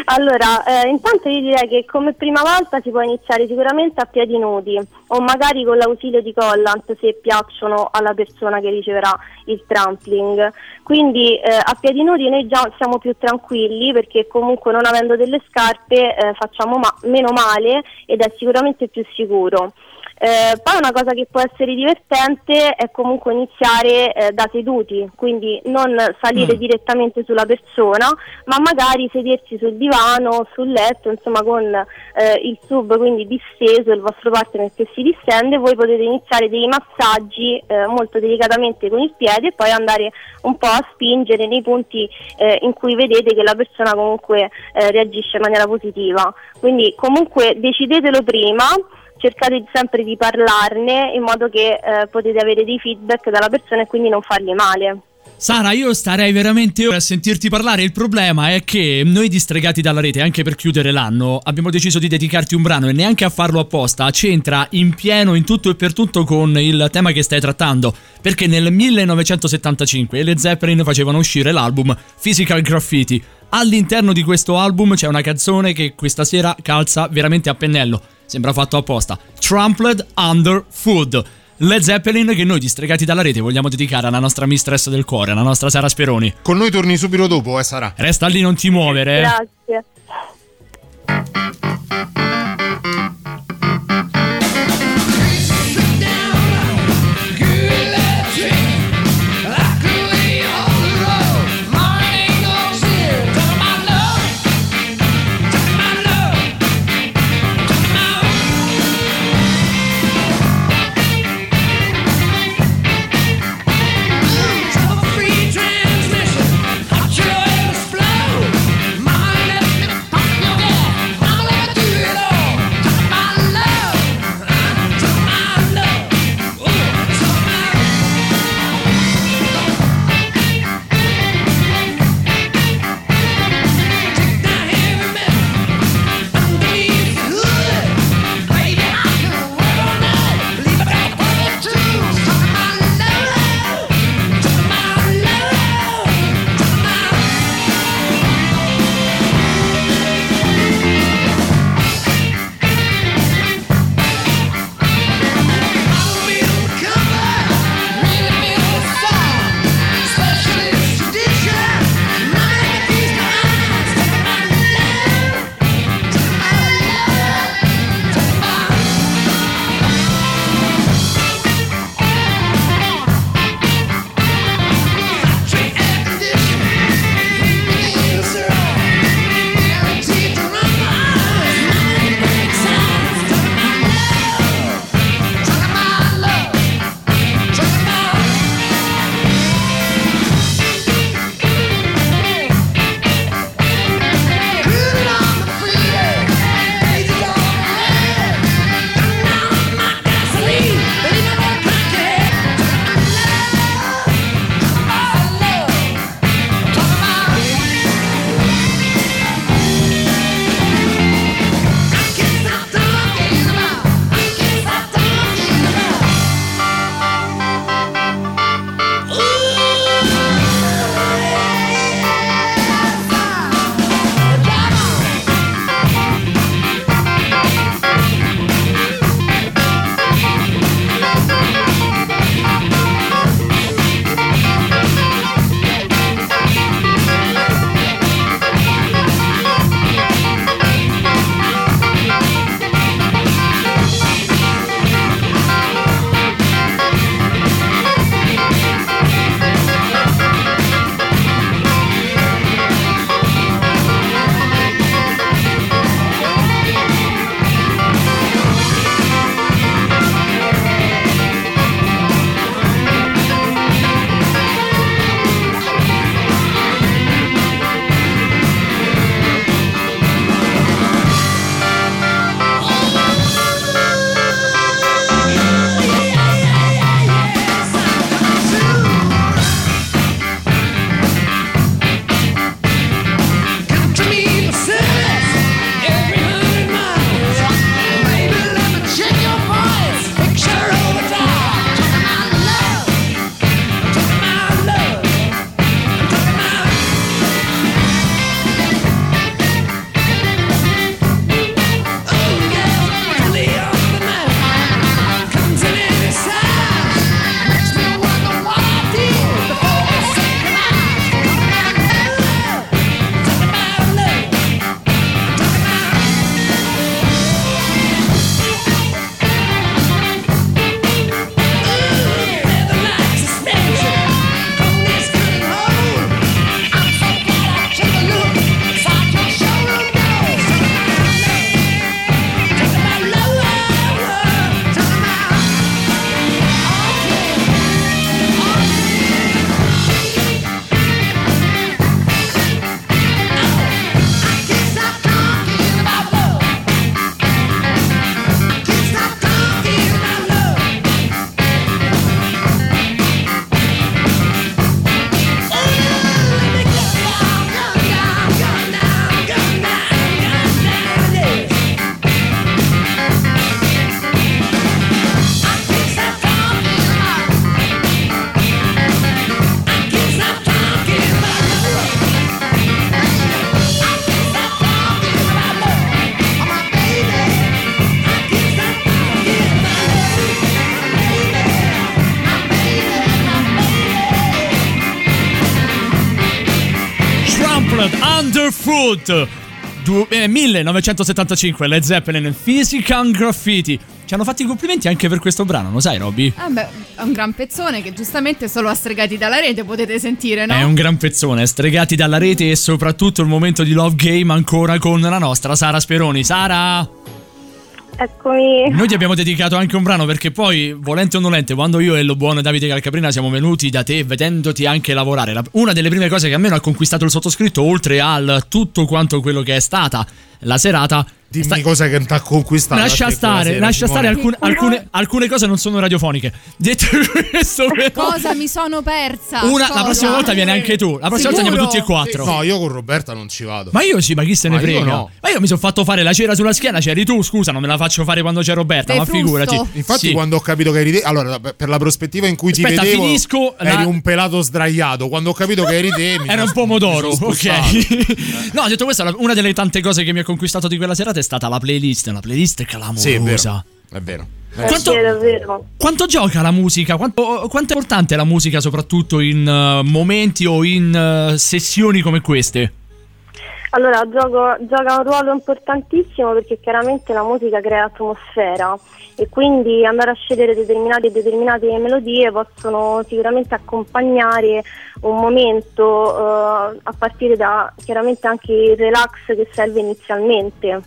Allora, eh, intanto io direi che come prima volta si può iniziare sicuramente a piedi nudi o magari con l'ausilio di collant se piacciono alla persona che riceverà il trampling. Quindi eh, a piedi nudi noi già siamo più tranquilli perché comunque non avendo delle scarpe eh, facciamo ma- meno male ed è sicuramente più sicuro. Eh, poi una cosa che può essere divertente è comunque iniziare eh, da seduti, quindi non salire Mm. direttamente sulla persona, ma magari sedersi sul divano, sul letto, insomma con eh, il sub quindi disteso, il vostro partner che si distende, voi potete iniziare dei massaggi eh, molto delicatamente con il piede e poi andare un po' a spingere nei punti eh, in cui vedete che la persona comunque eh, reagisce in maniera positiva. Quindi comunque decidetelo prima cercate sempre di parlarne in modo che eh, potete avere dei feedback dalla persona e quindi non fargli male. Sara, io starei veramente ora a sentirti parlare. Il problema è che noi distregati dalla rete, anche per chiudere l'anno, abbiamo deciso di dedicarti un brano e neanche a farlo apposta, c'entra in pieno, in tutto e per tutto con il tema che stai trattando. Perché nel 1975 le Zeppelin facevano uscire l'album Physical Graffiti. All'interno di questo album c'è una canzone che questa sera calza veramente a pennello. Sembra fatto apposta. Trampled Under Food. Led Zeppelin che noi distregati dalla rete vogliamo dedicare alla nostra mistress del cuore, alla nostra Sara Speroni. Con noi torni subito dopo, eh, Sara. Resta lì, non ti muovere. eh. Grazie. Blood Underfoot. Du- eh, 1975 Led Zeppelin Physical Graffiti. Ci hanno fatto i complimenti anche per questo brano, lo sai, Robby? Ah beh, è un gran pezzone che giustamente solo a stregati dalla rete potete sentire, no? È un gran pezzone, stregati dalla rete e soprattutto il momento di Love Game ancora con la nostra Sara Speroni. Sara! Eccomi. Noi ti abbiamo dedicato anche un brano perché poi, volente o nolente, quando io e lo buono Davide Calcaprina siamo venuti da te vedendoti anche lavorare, la- una delle prime cose che almeno ha conquistato il sottoscritto, oltre al tutto quanto quello che è stata la serata. Dimmi cosa che ti ha conquistato. Lascia stare, sera, lascia Simone. stare, alcune, alcune, alcune cose non sono radiofoniche. Detto questo, però, Cosa mi sono persa? una, la prossima volta viene anche tu. La prossima volta andiamo Sicuro? tutti e quattro. No, io con Roberta non ci vado. Ma io sì, ma chi se ne Ma io frega? no. Ma io mi sono fatto fare la cera sulla schiena, c'eri tu, scusa, non me la faccio fare quando c'è Roberta, Sei ma frusto. figurati. Infatti, Sì. quando ho capito che eri te, allora per la prospettiva in cui Aspetta, ti vedevo, finisco la- eri un pelato sdraiato. Quando ho capito che eri te, Era un pomodoro, ok. no, detto questo, la- una delle tante cose che mi ha conquistato di quella serata è stata la playlist. Una playlist clamorosa. Sì, è vero. È vero. È Quanto-. Quanto gioca la musica? Quanto, quanto è importante la musica, soprattutto in eh, momenti o in eh, sessioni come queste? Allora, gioco- gioca un ruolo importantissimo perché chiaramente la musica crea atmosfera e quindi andare a scegliere determinate e determinate melodie possono sicuramente accompagnare un momento eh, a partire da chiaramente anche il relax che serve inizialmente.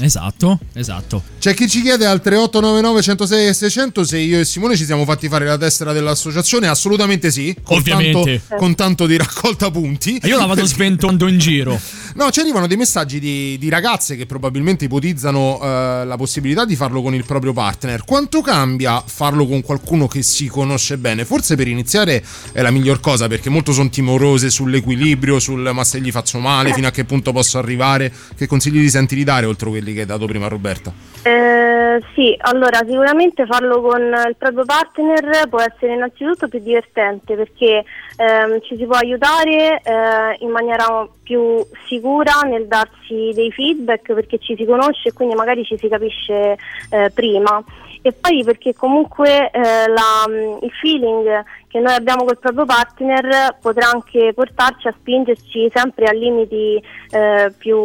Esatto, esatto. C'è chi ci chiede al 3899 106 e 600 se io e Simone ci siamo fatti fare la tessera dell'associazione. Assolutamente sì. Con Ovviamente. Tanto, con tanto di raccolta punti. E Io la vado sventando in giro. No, ci arrivano dei messaggi di, di ragazze che probabilmente ipotizzano eh, la possibilità di farlo con il proprio partner. Quanto cambia farlo con qualcuno che si conosce bene? Forse per iniziare è la miglior cosa perché molto sono timorose sull'equilibrio, sul ma se gli faccio male, fino a che punto posso arrivare. Che consigli ti senti di dare oltre quelli che hai dato prima Roberta? Eh, sì, allora sicuramente farlo con il proprio partner può essere innanzitutto più divertente perché ehm, ci si può aiutare eh, in maniera più sicura nel darsi dei feedback perché ci si conosce e quindi magari ci si capisce eh, prima e poi perché comunque eh, la- il feeling che noi abbiamo col proprio partner potrà anche portarci a spingerci sempre a limiti eh, più,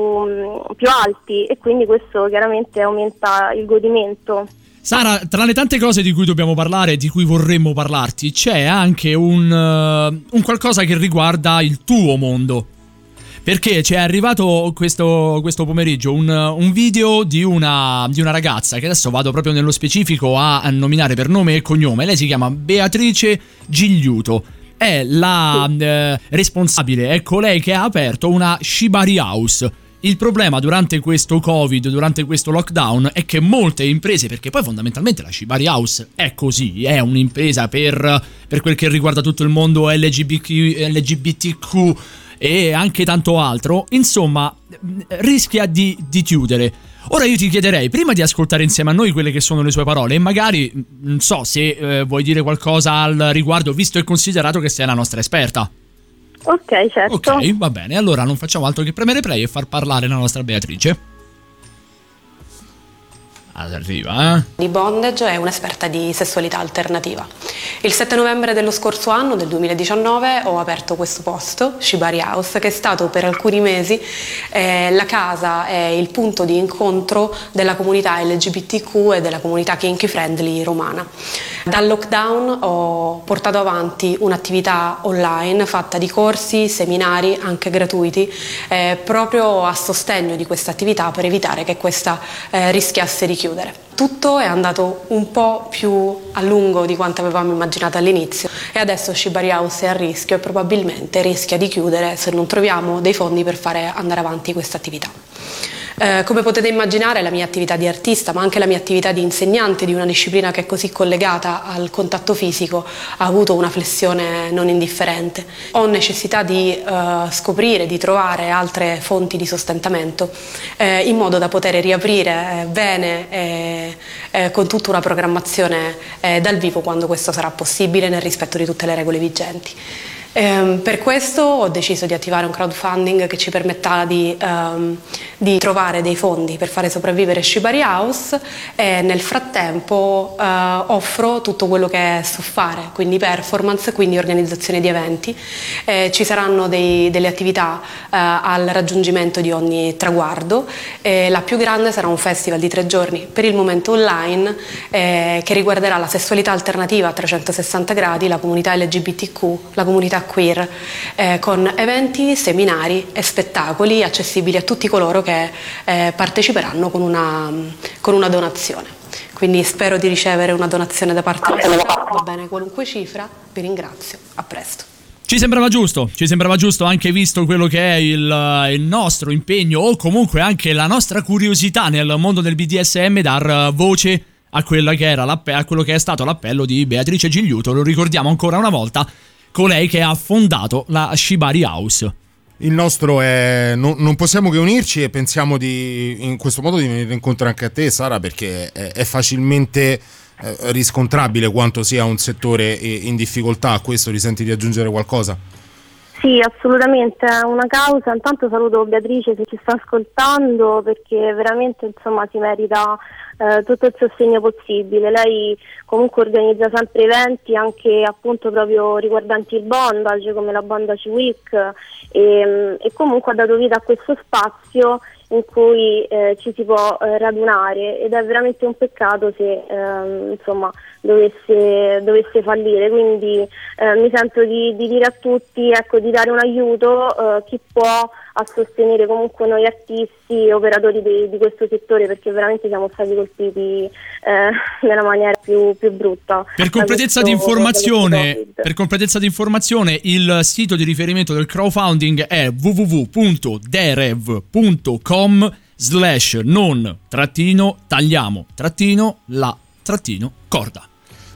più alti e quindi questo chiaramente aumenta il godimento. Sara, tra le tante cose di cui dobbiamo parlare, di cui vorremmo parlarti, c'è anche un, eh, un qualcosa che riguarda il tuo mondo. Perché ci è arrivato questo, questo pomeriggio un, un video di una, di una ragazza che adesso vado proprio nello specifico a, nominare per nome e cognome. Lei si chiama Beatrice Gigliuto. È la eh, responsabile, è colei che ha aperto una Shibari House. Il problema durante questo Covid, durante questo lockdown, è che molte imprese, perché poi fondamentalmente la Shibari House è così, è un'impresa per, per quel che riguarda tutto il mondo LGBTQ, LGBTQ e anche tanto altro, insomma, rischia di, di chiudere. Ora io ti chiederei, prima di ascoltare insieme a noi quelle che sono le sue parole, e magari, non so se eh, vuoi dire qualcosa al riguardo, visto e considerato che sei la nostra esperta. Ok, certo. Ok, va bene, allora non facciamo altro che premere play e far parlare la nostra Beatrice. Arriva, eh? Di bondage è un'esperta di sessualità alternativa. Il 7 novembre dello scorso anno, del 2019, ho aperto questo posto, Shibari House, che è stato per alcuni mesi eh, la casa e il punto di incontro della comunità LGBTQ e della comunità kinky friendly romana. Dal lockdown ho portato avanti un'attività online fatta di corsi, seminari, anche gratuiti, eh, proprio a sostegno di questa attività per evitare che questa eh, rischiasse di chiudere. Tutto è andato un po' più a lungo di quanto avevamo immaginato all'inizio e adesso Shibari House è a rischio e probabilmente rischia di chiudere se non troviamo dei fondi per fare andare avanti questa attività. Eh, come potete immaginare la mia attività di artista ma anche la mia attività di insegnante di una disciplina che è così collegata al contatto fisico ha avuto una flessione non indifferente. Ho necessità di eh, scoprire, di trovare altre fonti di sostentamento eh, in modo da poter riaprire eh, bene e eh, con tutta una programmazione eh, dal vivo quando questo sarà possibile nel rispetto di tutte le regole vigenti. Ehm, per questo ho deciso di attivare un crowdfunding che ci permetterà di, ehm, di trovare dei fondi per fare sopravvivere Shibari House e nel frattempo eh, offro tutto quello che so fare, quindi performance, quindi organizzazione di eventi. Eh, ci saranno dei- delle attività eh, al raggiungimento di ogni traguardo. La più grande sarà un festival di tre giorni, per il momento online, eh, che riguarderà la sessualità alternativa a 360 gradi, la comunità LGBTQ, la comunità queer, eh, con eventi, seminari e spettacoli accessibili a tutti coloro che eh, parteciperanno con una, con una donazione. Quindi spero di ricevere una donazione da parte vostra, va bene qualunque cifra, vi ringrazio, a presto. Ci sembrava giusto, ci sembrava giusto anche visto quello che è il, il nostro impegno o comunque anche la nostra curiosità nel mondo del BDSM dar voce a, a quello che è stato l'appello di Beatrice Gigliuto, lo ricordiamo ancora una volta, colei che ha fondato la Shibari House. Il nostro è. Non, non possiamo che unirci e pensiamo di in questo modo di venire incontro anche a te, Sara, perché è, è facilmente eh, riscontrabile quanto sia un settore eh, in difficoltà. A questo risenti di aggiungere qualcosa? Sì, assolutamente, è una causa. Intanto saluto Beatrice se ci sta ascoltando perché veramente insomma si merita eh, tutto il sostegno possibile. Lei comunque organizza sempre eventi anche appunto proprio riguardanti il bondage come la Bondage Week e, e comunque ha dato vita a questo spazio in cui eh, ci si può eh, radunare ed è veramente un peccato se ehm, insomma dovesse, dovesse fallire. Quindi eh, mi sento di, di dire a tutti ecco, di dare un aiuto eh, chi può a sostenere comunque noi artisti e operatori di, di questo settore perché veramente siamo stati colpiti eh, nella maniera più, più brutta. Per completezza questo- informazione, per completezza di informazione, il sito di riferimento del crowdfunding è www.derev.com slash non trattino tagliamo trattino la trattino corda.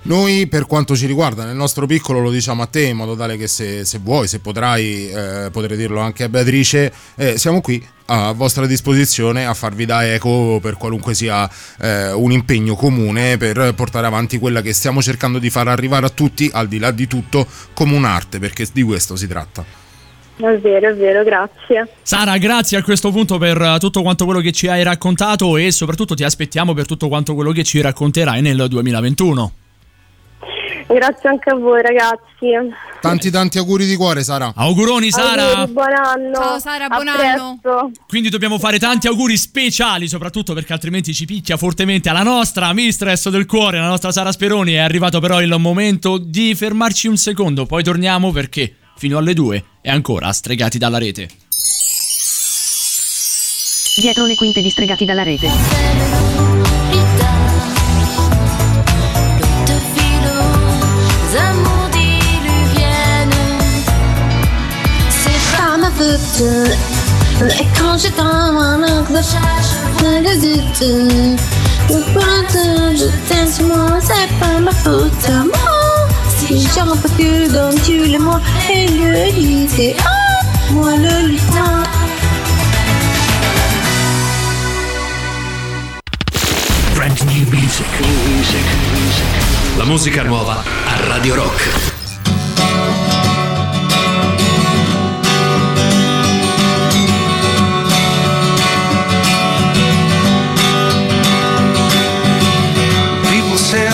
Noi per quanto ci riguarda nel nostro piccolo lo diciamo a te in modo tale che se, se vuoi, se potrai, eh, potrei dirlo anche a Beatrice, eh, siamo qui a vostra disposizione a farvi da eco per qualunque sia eh, un impegno comune per portare avanti quella che stiamo cercando di far arrivare a tutti, al di là di tutto, come un'arte, perché di questo si tratta. È vero, è vero, grazie. Sara, grazie a questo punto per eh, tutto quanto quello che ci hai raccontato e soprattutto ti aspettiamo per tutto quanto quello che ci racconterai nel 2021. Grazie anche a voi ragazzi. Tanti tanti auguri di cuore Sara. Auguroni Sara. Auguri, buon anno. Ciao Sara, A buon anno. presto. Quindi dobbiamo fare tanti auguri speciali, soprattutto perché altrimenti ci picchia fortemente alla nostra mistress del cuore, la nostra Sara Speroni. È arrivato però il momento di fermarci un secondo, poi torniamo perché fino alle 2 è ancora stregati dalla rete. Dietro le quinte di stregati dalla rete. Et quand j'ai dans mon charge, je doute. Le printemps, je t'aime c'est pas ma faute. J'en peux plus, donnes-tu le moi et le lycée. Ah, moi le lutin. Brand new music. Music. La musica nuova a Radio Rock. People say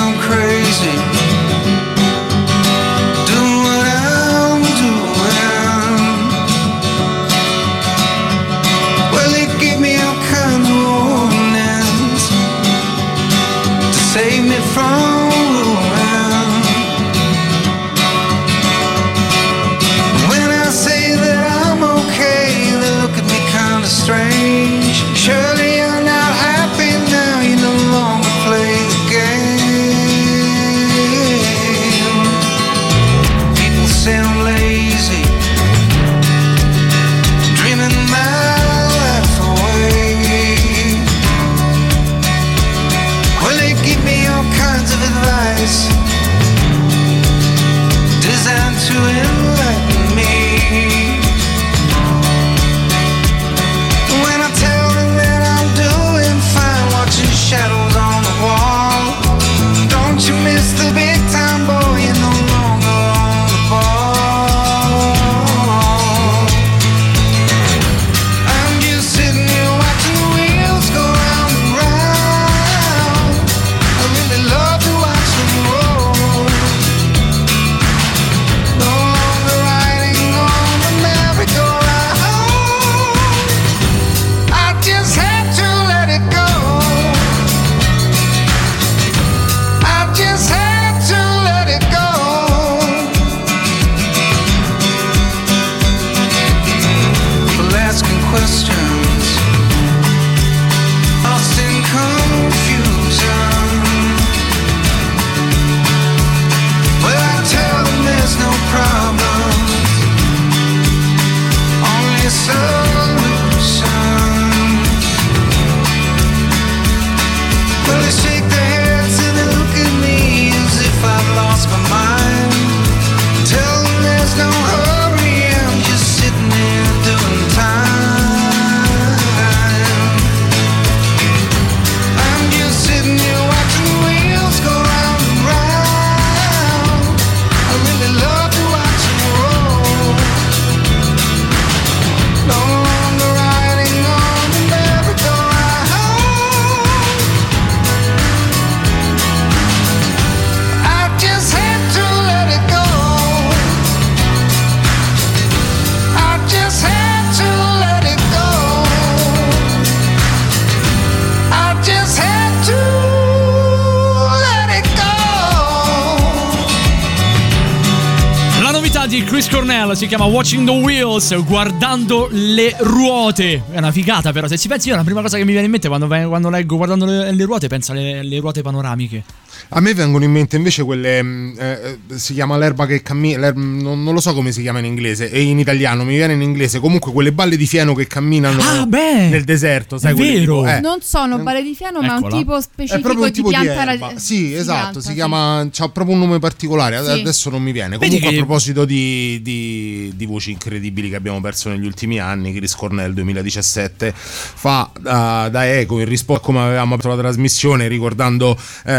si chiama Watching the Wheels, guardando le ruote. È una figata però, se ci pensi io la prima cosa che mi viene in mente quando, quando leggo guardando le, le ruote penso alle, ruote panoramiche. A me vengono in mente invece quelle. mh, eh, eh, si chiama l'erba che cammina. non, non lo so come si chiama in inglese. E in italiano mi viene in inglese. Comunque quelle balle di fieno che camminano Ah, beh! nel deserto. Sai, È vero. tipo- eh. Non sono balle di fieno, ma è un Eccola. tipo specifico un di tipo di, pianta. erba. ra- Sì, esatto. pianta, si sì. chiama. C'ha proprio un nome particolare. ad- Sì. Adesso non mi viene. Vedi Comunque, che- a proposito di, di- di voci incredibili che abbiamo perso negli ultimi anni, Chris Cornell 2017 fa uh, da eco in risposta a come avevamo aperto la trasmissione, ricordando eh,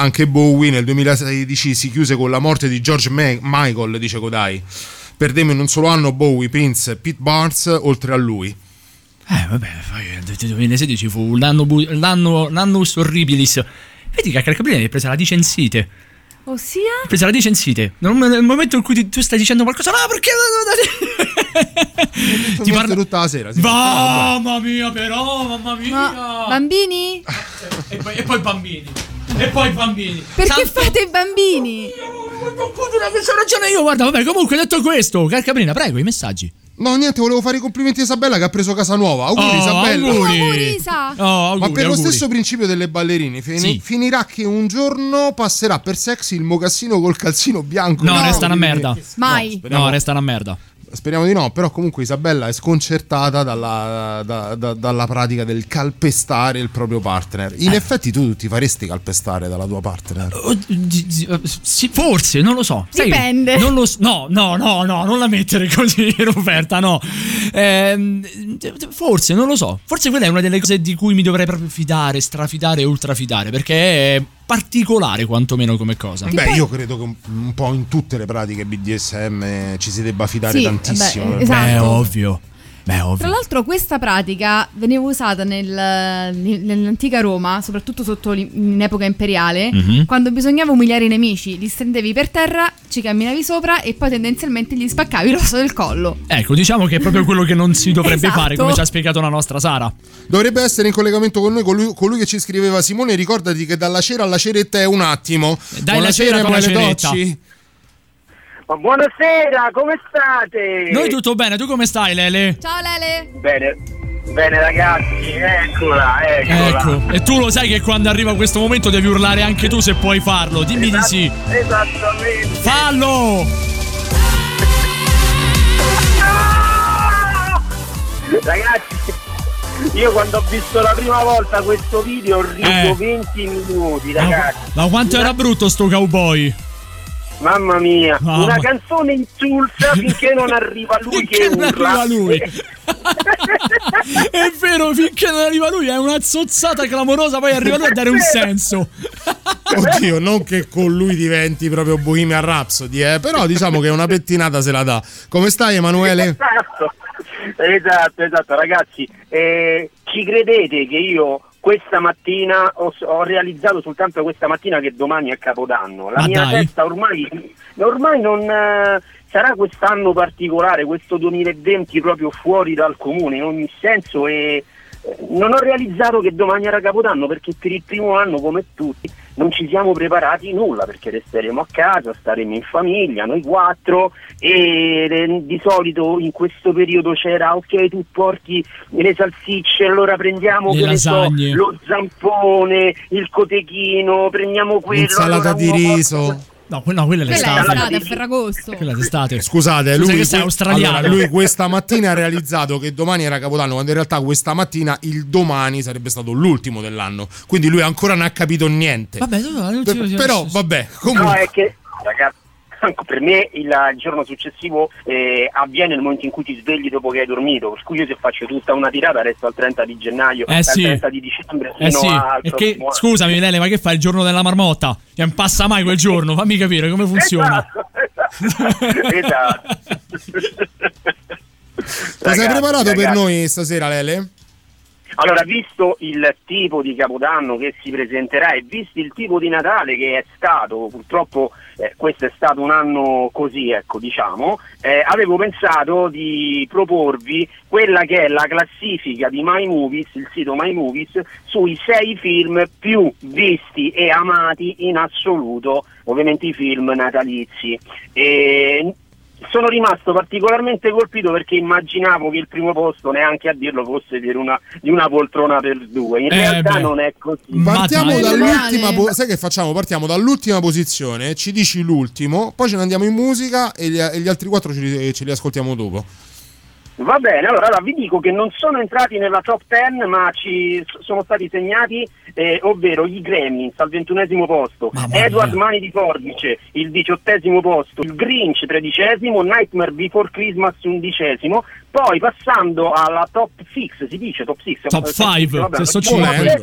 anche Bowie nel 2016 si chiuse con la morte di George Ma- Michael, dice Kodai. Perdemmo in un solo anno Bowie, Prince, Pete Barnes, oltre a lui. Eh, vabbè, poi nel 2016 fu l'anno, bu- l'anno, l'anno horribilis. Vedi che a Calcabrina è presa la dicensite. Ossia? Ha preso la dicensite. Nel nel momento in cui ti- tu stai dicendo qualcosa, no, perché. Ti parla tutta la sera. sì. Mamma mia, però, mamma mia. Ma bambini? E poi, e poi bambini. E poi bambini. Perché Santo- fate i bambini? C'ho ragione io, guarda, vabbè, comunque detto questo, Calcabrina, prego, i messaggi. No, niente, volevo fare i complimenti a Isabella che ha preso casa nuova. Auguri, Oh, Isabella. auguri. Auguri, Isa. Oh, auguri, Ma per lo auguri. stesso principio delle ballerine, fini- Sì. finirà che un giorno passerà per sexy il mocassino col calzino bianco. No, resta una merda. Mai. speriamo- No, resta una merda. Speriamo di no, però comunque Isabella è sconcertata dalla, da- da- dalla pratica del calpestare il proprio partner. Eh. In effetti tu ti faresti calpestare dalla tua partner. Oh, eh, sì, forse, non lo so. Sai, Dipende. non lo no, no, no, no, non la mettere così in offerta, no. Ehm, forse, non lo so. Forse quella è una delle cose di cui mi dovrei proprio fidare, strafidare e ultrafidare, perché è particolare quantomeno come cosa. Beh, io credo che un, un po' in tutte le pratiche BDSM ci si debba fidare Sì, tantissimo. eh. esatto. Beh, ovvio. Beh, Tra ovvio. l'altro questa pratica veniva usata nel- nell'antica Roma, soprattutto sotto in epoca imperiale, Mhm. quando bisognava umiliare i nemici, li stendevi per terra, ci camminavi sopra e poi tendenzialmente gli spaccavi l'osso del collo. Ecco, diciamo che è proprio quello che non si dovrebbe Esatto. fare, come ci ha spiegato la nostra Sara. Dovrebbe essere in collegamento con noi colui, colui che ci scriveva Simone. Ricordati che dalla cera alla ceretta è un attimo. Dai la cera con la ceretta. Ma buonasera, come state? Noi tutto bene, tu come stai, Lele? Ciao Lele! Bene, bene ragazzi, eccola, eccola. Ecco, e tu lo sai che quando arriva questo momento devi urlare anche tu se puoi farlo. Dimmi di sì. Esattamente. Fallo! Ragazzi, io quando ho visto la prima volta questo video ho riso Eh. 20 minuti, Ma, ragazzi. ma quanto era brutto sto cowboy? Mamma mia, Mamma. una canzone insulsa finché non arriva lui che non urla. arriva lui. È vero, finché non arriva lui è una zozzata clamorosa, poi arriva lui a dare un senso. Oddio, non che con lui diventi proprio Bohemian Rhapsody, eh, però diciamo che una pettinata se la dà. Come stai, Emanuele? Esatto, esatto, esatto, ragazzi. eh, ci credete che io questa mattina ho, ho realizzato soltanto questa mattina che domani è Capodanno. La Ma mia dai. testa ormai, ormai non eh, sarà quest'anno particolare, questo 2020 proprio fuori dal comune in ogni senso e non ho realizzato che domani era Capodanno perché per il primo anno come tutti non ci siamo preparati nulla perché resteremo a casa, staremo in famiglia, noi quattro e eh, di solito in questo periodo c'era ok tu porti le salsicce allora prendiamo so, lo zampone, il cotechino, prendiamo quello Insalata allora di uno porta- riso. No, que- no, quella è Quella è l'estate. estate, a Ferragosto. Quella è l'estate. Scusate, Scusa lui, che sei australiano. allora, lui questa mattina ha realizzato che domani era Capodanno, quando in realtà questa mattina il domani sarebbe stato l'ultimo dell'anno. Quindi lui ancora non ha capito niente. Vabbè, tu- non Per- ci- però, vabbè, No, comunque. è che, ragazzi, per me il giorno successivo eh, avviene nel momento in cui ti svegli dopo che hai dormito. Per cui io se faccio tutta una tirata resto al 30 di gennaio, Eh al sì. 30 di dicembre fino Eh sì, e anno. scusami Lele, ma che fai il giorno della marmotta? Che non passa mai quel giorno, fammi capire come funziona. esatto. Cosa hai Ragazzi, preparato per ragazzi. noi stasera, Lele? Allora, visto il tipo di Capodanno che si presenterà e visto il tipo di Natale che è stato, purtroppo eh, questo è stato un anno così, ecco, diciamo, eh, avevo pensato di proporvi quella che è la classifica di My Movies, il sito My Movies, sui sei film più visti e amati in assoluto, ovviamente i film natalizi. E sono rimasto particolarmente colpito perché immaginavo che il primo posto, neanche a dirlo, fosse per una, di una poltrona per due. In Eh, realtà beh. non è così. Partiamo dall'ultima po- sai che facciamo? Partiamo dall'ultima posizione, ci dici l'ultimo, poi ce ne andiamo in musica e gli, e gli altri quattro ce li, ce li ascoltiamo dopo. Va bene, allora, allora vi dico che non sono entrati nella top 10 ma ci sono stati segnati, eh, ovvero i Gremlins al ventunesimo posto, Edward Mani di Forbice il diciottesimo posto, il Grinch tredicesimo, Nightmare Before Christmas undicesimo, poi passando alla top 6, si dice top 6? Top five, sesto cinque.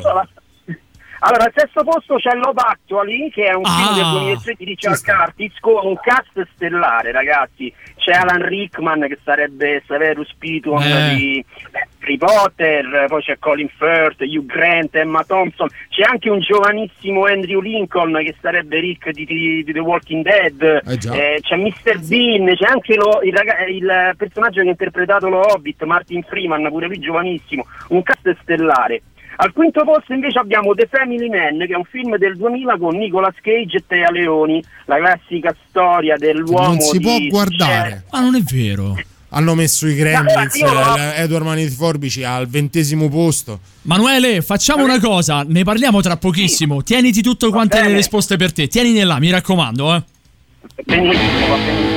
Allora, al sesto posto c'è Love Actually, che è un film Ah, del 2013 di Richard Curtis con un cast stellare, ragazzi. C'è Alan Rickman che sarebbe Severus Piton Eh. di Harry Potter, poi c'è Colin Firth, Hugh Grant, Emma Thompson, c'è anche un giovanissimo Andrew Lincoln che sarebbe Rick di, di- di The Walking Dead, Eh. Eh, c'è Mr. Bean, c'è anche lo- il, raga- il personaggio che ha interpretato lo Hobbit, Martin Freeman, pure lui giovanissimo, un cast stellare. Al quinto posto invece abbiamo The Family Man, che è un film del 2000 con Nicolas Cage e Tea Leoni, la classica storia dell'uomo non si di può guardare. Ma non è vero. Hanno messo i Gremlins, io lo- eh, Edward Mani di Forbici al ventesimo posto. Manuele, facciamo una cosa, ne parliamo tra pochissimo. Tieniti tutto quante le risposte per te. Tienine là, mi raccomando, eh. Benissimo, va benissimo.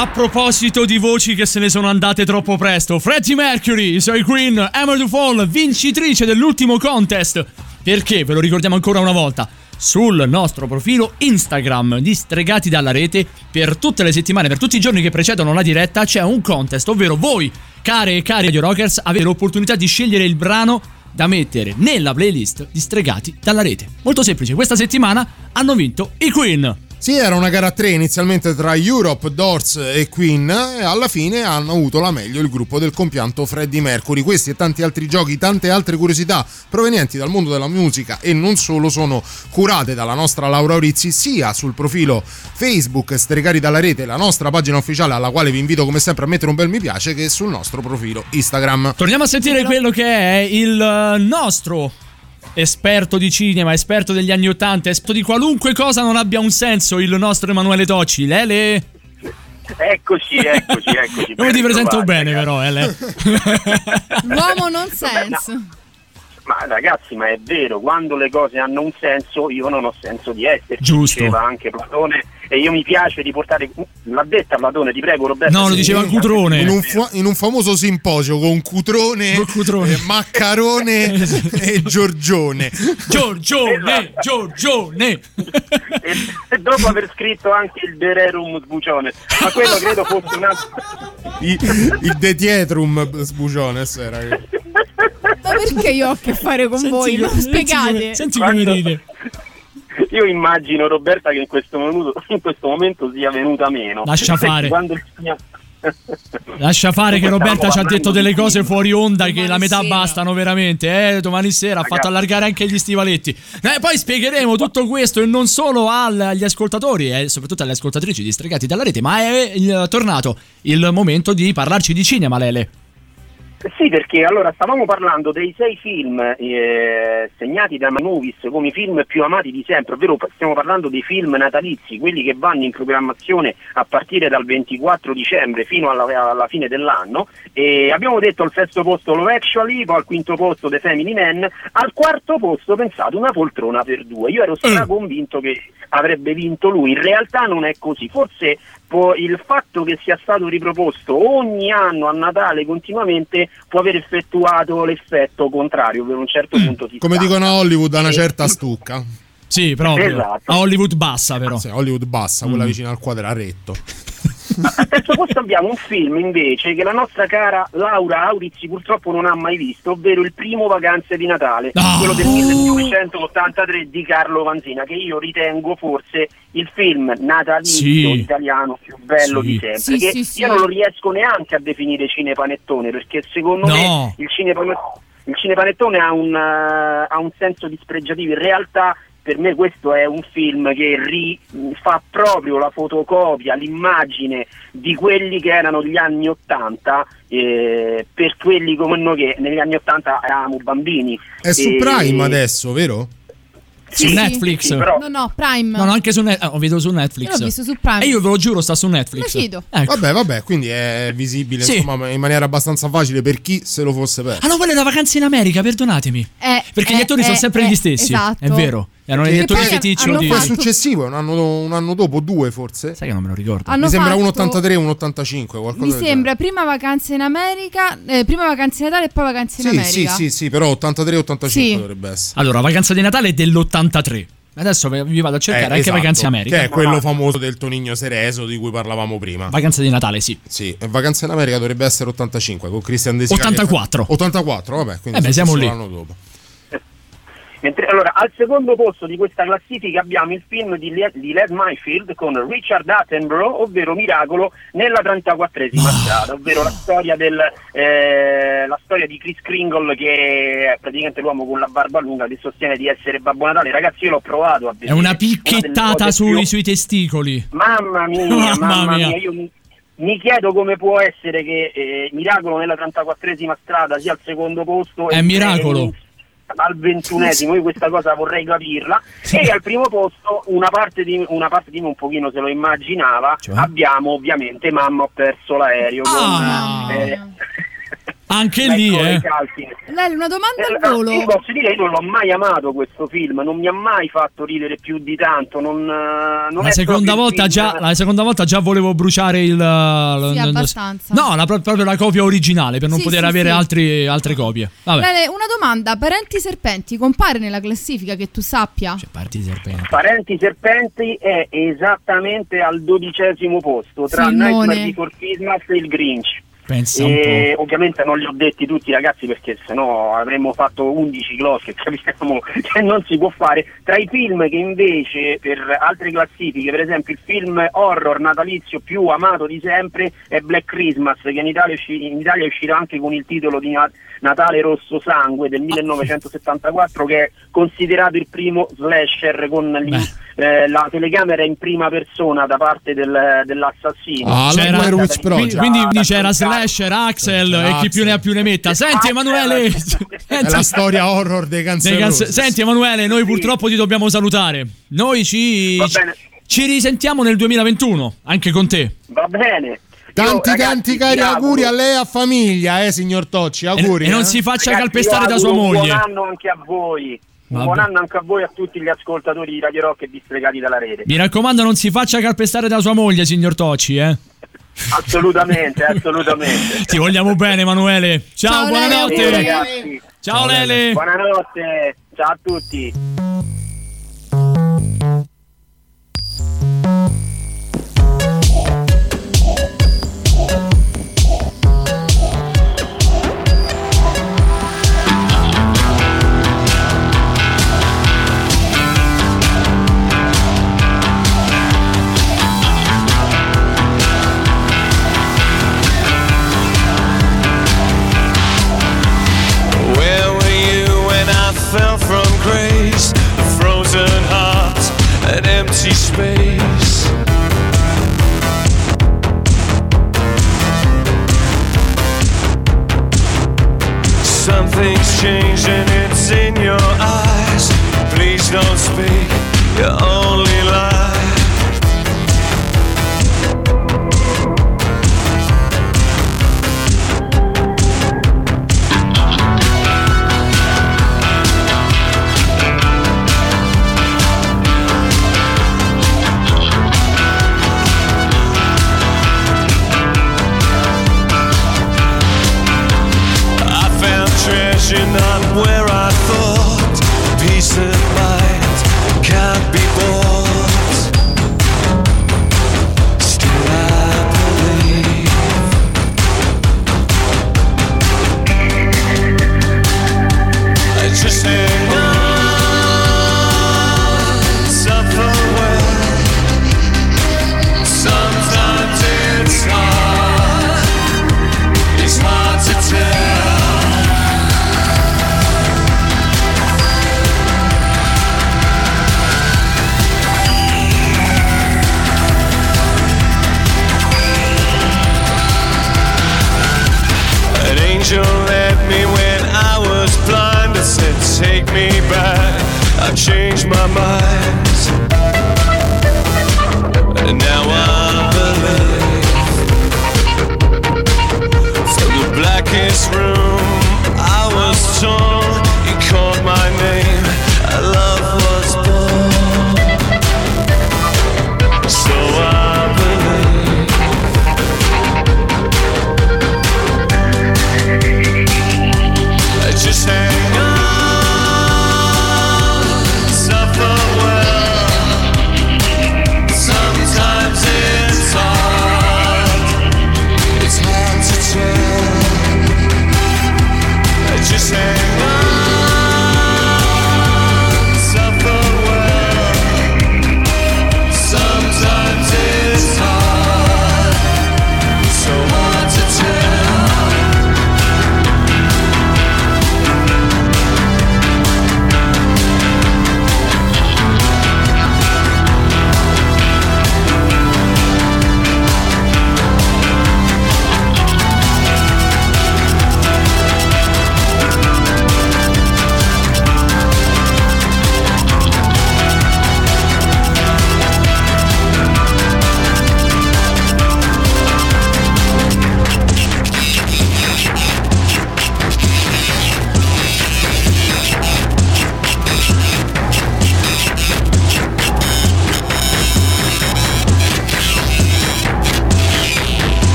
A proposito di voci che se ne sono andate troppo presto, Freddie Mercury, suoi Queen, Hammer to Fall, vincitrice dell'ultimo contest. Perché, ve lo ricordiamo ancora una volta, sul nostro profilo Instagram di Stregati dalla Rete, per tutte le settimane, per tutti i giorni che precedono la diretta, c'è un contest, ovvero voi, care e cari Radio Rockers, avete l'opportunità di scegliere il brano da mettere nella playlist di Stregati dalla Rete. Molto semplice, questa settimana hanno vinto i Queen. Sì, era una gara a tre inizialmente tra Europe, Doors e Queen e alla fine hanno avuto la meglio il gruppo del compianto Freddie Mercury. Questi e tanti altri giochi, tante altre curiosità provenienti dal mondo della musica e non solo sono curate dalla nostra Laura Orizzi sia sul profilo Facebook Stregati dalla Rete, la nostra pagina ufficiale alla quale vi invito come sempre a mettere un bel mi piace, che sul nostro profilo Instagram. Torniamo a sentire quello che è il eh, nostro esperto di cinema, esperto degli anni Ottanta, esperto di qualunque cosa non abbia un senso, il nostro Emanuele Tocci. Lele? Eccoci, eccoci, eccoci. Come ti presento bene ragazzi. però, Ele? L'uomo non sense. Ma ragazzi, ma è vero, quando le cose hanno un senso, io non ho senso di essere. Giusto. Diceva anche Platone. E io mi piace riportare. L'ha detta Platone, ti prego, Roberto. No, lo diceva Cutrone. In un, fu- in un famoso simposio con Cutrone, eh, Maccarone e Giorgione. Giorgione, Giorgione. E dopo aver scritto anche il De Rerum Sbucione. Ma quello credo fosse un altro. I- il De Tietrum Sbucione sera. Ma perché io ho a che fare con voi? Non spiegate. Quando- Io immagino Roberta che in questo, minuto- in questo momento sia venuta meno. Lascia fare. Quando il signor- Lascia fare che Roberta ci ha detto delle cose fuori onda che la metà bastano veramente. Eh, domani sera ha fatto allargare anche gli stivaletti. Eh, poi spiegheremo tutto questo e non solo agli ascoltatori e soprattutto alle ascoltatrici di Stregati dalla rete, ma è tornato il momento di parlarci di cinema, Lele. Sì, perché allora stavamo parlando dei sei film eh, segnati da Movies come i film più amati di sempre, ovvero stiamo parlando dei film natalizi, quelli che vanno in programmazione a partire dal 24 dicembre fino alla, alla fine dell'anno. E abbiamo detto al sesto posto Love Actually, poi al quinto posto The Family Man, al quarto posto pensate una poltrona per due. Io ero convinto che avrebbe vinto lui, in realtà non è così, forse può- il fatto che sia stato riproposto ogni anno a Natale continuamente può aver effettuato l'effetto contrario per un certo punto di Come dicono a Hollywood, a una certa stucca. Sì, proprio. Esatto. A Hollywood bassa, però. Sì, Hollywood bassa, quella Mm. vicino al quadraretto. Al terzo posto abbiamo un film invece che la nostra cara Laura Aurizzi purtroppo non ha mai visto, ovvero il primo Vacanze di Natale, quello del 1983 di Carlo Vanzina, che io ritengo forse il film natalizio Sì. italiano più bello Sì. di sempre. Sì, che sì, sì. Io non lo riesco neanche a definire cinepanettone, perché secondo No. me il cinepanettone, il cinepanettone ha, un, eh, ha un senso dispregiativo. In realtà per me questo è un film che ri- fa proprio la fotocopia, l'immagine di quelli che erano gli anni Ottanta eh, per quelli come noi che negli anni Ottanta eravamo bambini. È su E- Prime adesso, vero? Su Sì, Netflix. sì, però- No, no, Prime. No, no, anche su Netflix. ho vedo su Netflix. Io l'ho visto su Prime. E io ve lo giuro, sta su Netflix. Ecco. Vabbè, vabbè, quindi è visibile Sì. insomma, in maniera abbastanza facile per chi se lo fosse perso. Ah no, quella è la vacanza in America, perdonatemi. Eh, Perché eh, gli attori sono eh, sempre eh, gli stessi. esatto. È vero. Erano attori poi feticcio hanno di. Fatto- successivo, un anno, un anno dopo, due forse. Sai che non me lo ricordo. Hanno Mi sembra fatto- un 83 un 85, qualcosa Mi sembra prima vacanze in America, eh, prima vacanze in Natale e poi vacanze in. Sì, sì, America. sì, sì, però 83-85 Sì. dovrebbe essere. Allora, vacanza di Natale è dell'83. Adesso vi vado a cercare Eh, anche esatto, Vacanze America. Che è quello famoso del Tonigno Cereso di cui parlavamo prima. Vacanza di Natale, sì. Sì, e Vacanze in America dovrebbe essere 85 con Christian De Sica che- 84. 84, vabbè, quindi Eh beh, siamo lì. l'anno dopo. Mentre, allora, al secondo posto di questa classifica abbiamo il film di, Le- di Les Mayfield con Richard Attenborough, ovvero Miracolo nella 34esima strada, ovvero la storia, del, eh, la storia di Chris Kringle che è praticamente l'uomo con la barba lunga che sostiene di essere Babbo Natale. Ragazzi, io l'ho provato a È vedere. una delle picchettata cose sui, più- sui testicoli. Mamma mia, Mamma mamma, mia. mia, io mi, mi chiedo come può essere che eh, Miracolo nella 34esima strada sia al secondo posto È e Miracolo. Al ventunesimo, io questa cosa vorrei capirla. E al primo posto una parte di, una parte di me un pochino se lo immaginava. Cioè? Abbiamo ovviamente Mamma ho perso l'aereo. con, Ah. eh, Anche Ecco, lì, i eh. Lele, una domanda Eh, al volo. Io posso dire che io non l'ho mai amato questo film, non mi ha mai fatto ridere più di tanto. Non, eh, non La è seconda, volta film- già, la seconda volta già volevo bruciare il. Sì, l- abbastanza. No, la, pro- proprio la copia originale per non Sì, poter sì, avere sì. altri- altre copie. Vabbè. Lele, una domanda. Parenti serpenti compare nella classifica che tu sappia? Parti serpenti. Parenti Serpenti è esattamente al dodicesimo posto tra Filmone. Nightmare Before Christmas e il Grinch. Pensa un E po'. ovviamente non li ho detti tutti ragazzi perché sennò avremmo fatto 11 gloss che capiamo che non si può fare. Tra i film che invece per altre classifiche, per esempio il film horror natalizio più amato di sempre è Black Christmas che in Italia, è usci- in Italia è uscito anche con il titolo di Na- Natale Rosso Sangue del 1974 che è considerato il primo slasher con l'in- eh, la telecamera in prima persona da parte del- dell'assassino. Ah, Blair Witch Project. Quindi, quindi c'era Slasher, Axel e chi più ne ha più ne metta. Senti Emanuele, È la storia horror dei canzoni. Senti Emanuele, noi purtroppo ti dobbiamo salutare. Noi ci, ci risentiamo nel 2021, anche con te. Va bene. Tanti Io, ragazzi, tanti cari auguri a lei e a famiglia, eh signor Tocci, auguri. e non eh. si faccia Ragazzi, calpestare da sua moglie. buon anno anche a voi. Un Vabbè. buon anno anche a voi e a tutti gli ascoltatori di Radio Rock e distregati dalla rete. Mi raccomando, non si faccia calpestare da sua moglie, signor Tocci, eh. Assolutamente, assolutamente. Ti vogliamo bene, Emanuele. Ciao, Ciao, buonanotte. Lele. ragazzi. Ciao, Lele. Buonanotte. Ciao a tutti.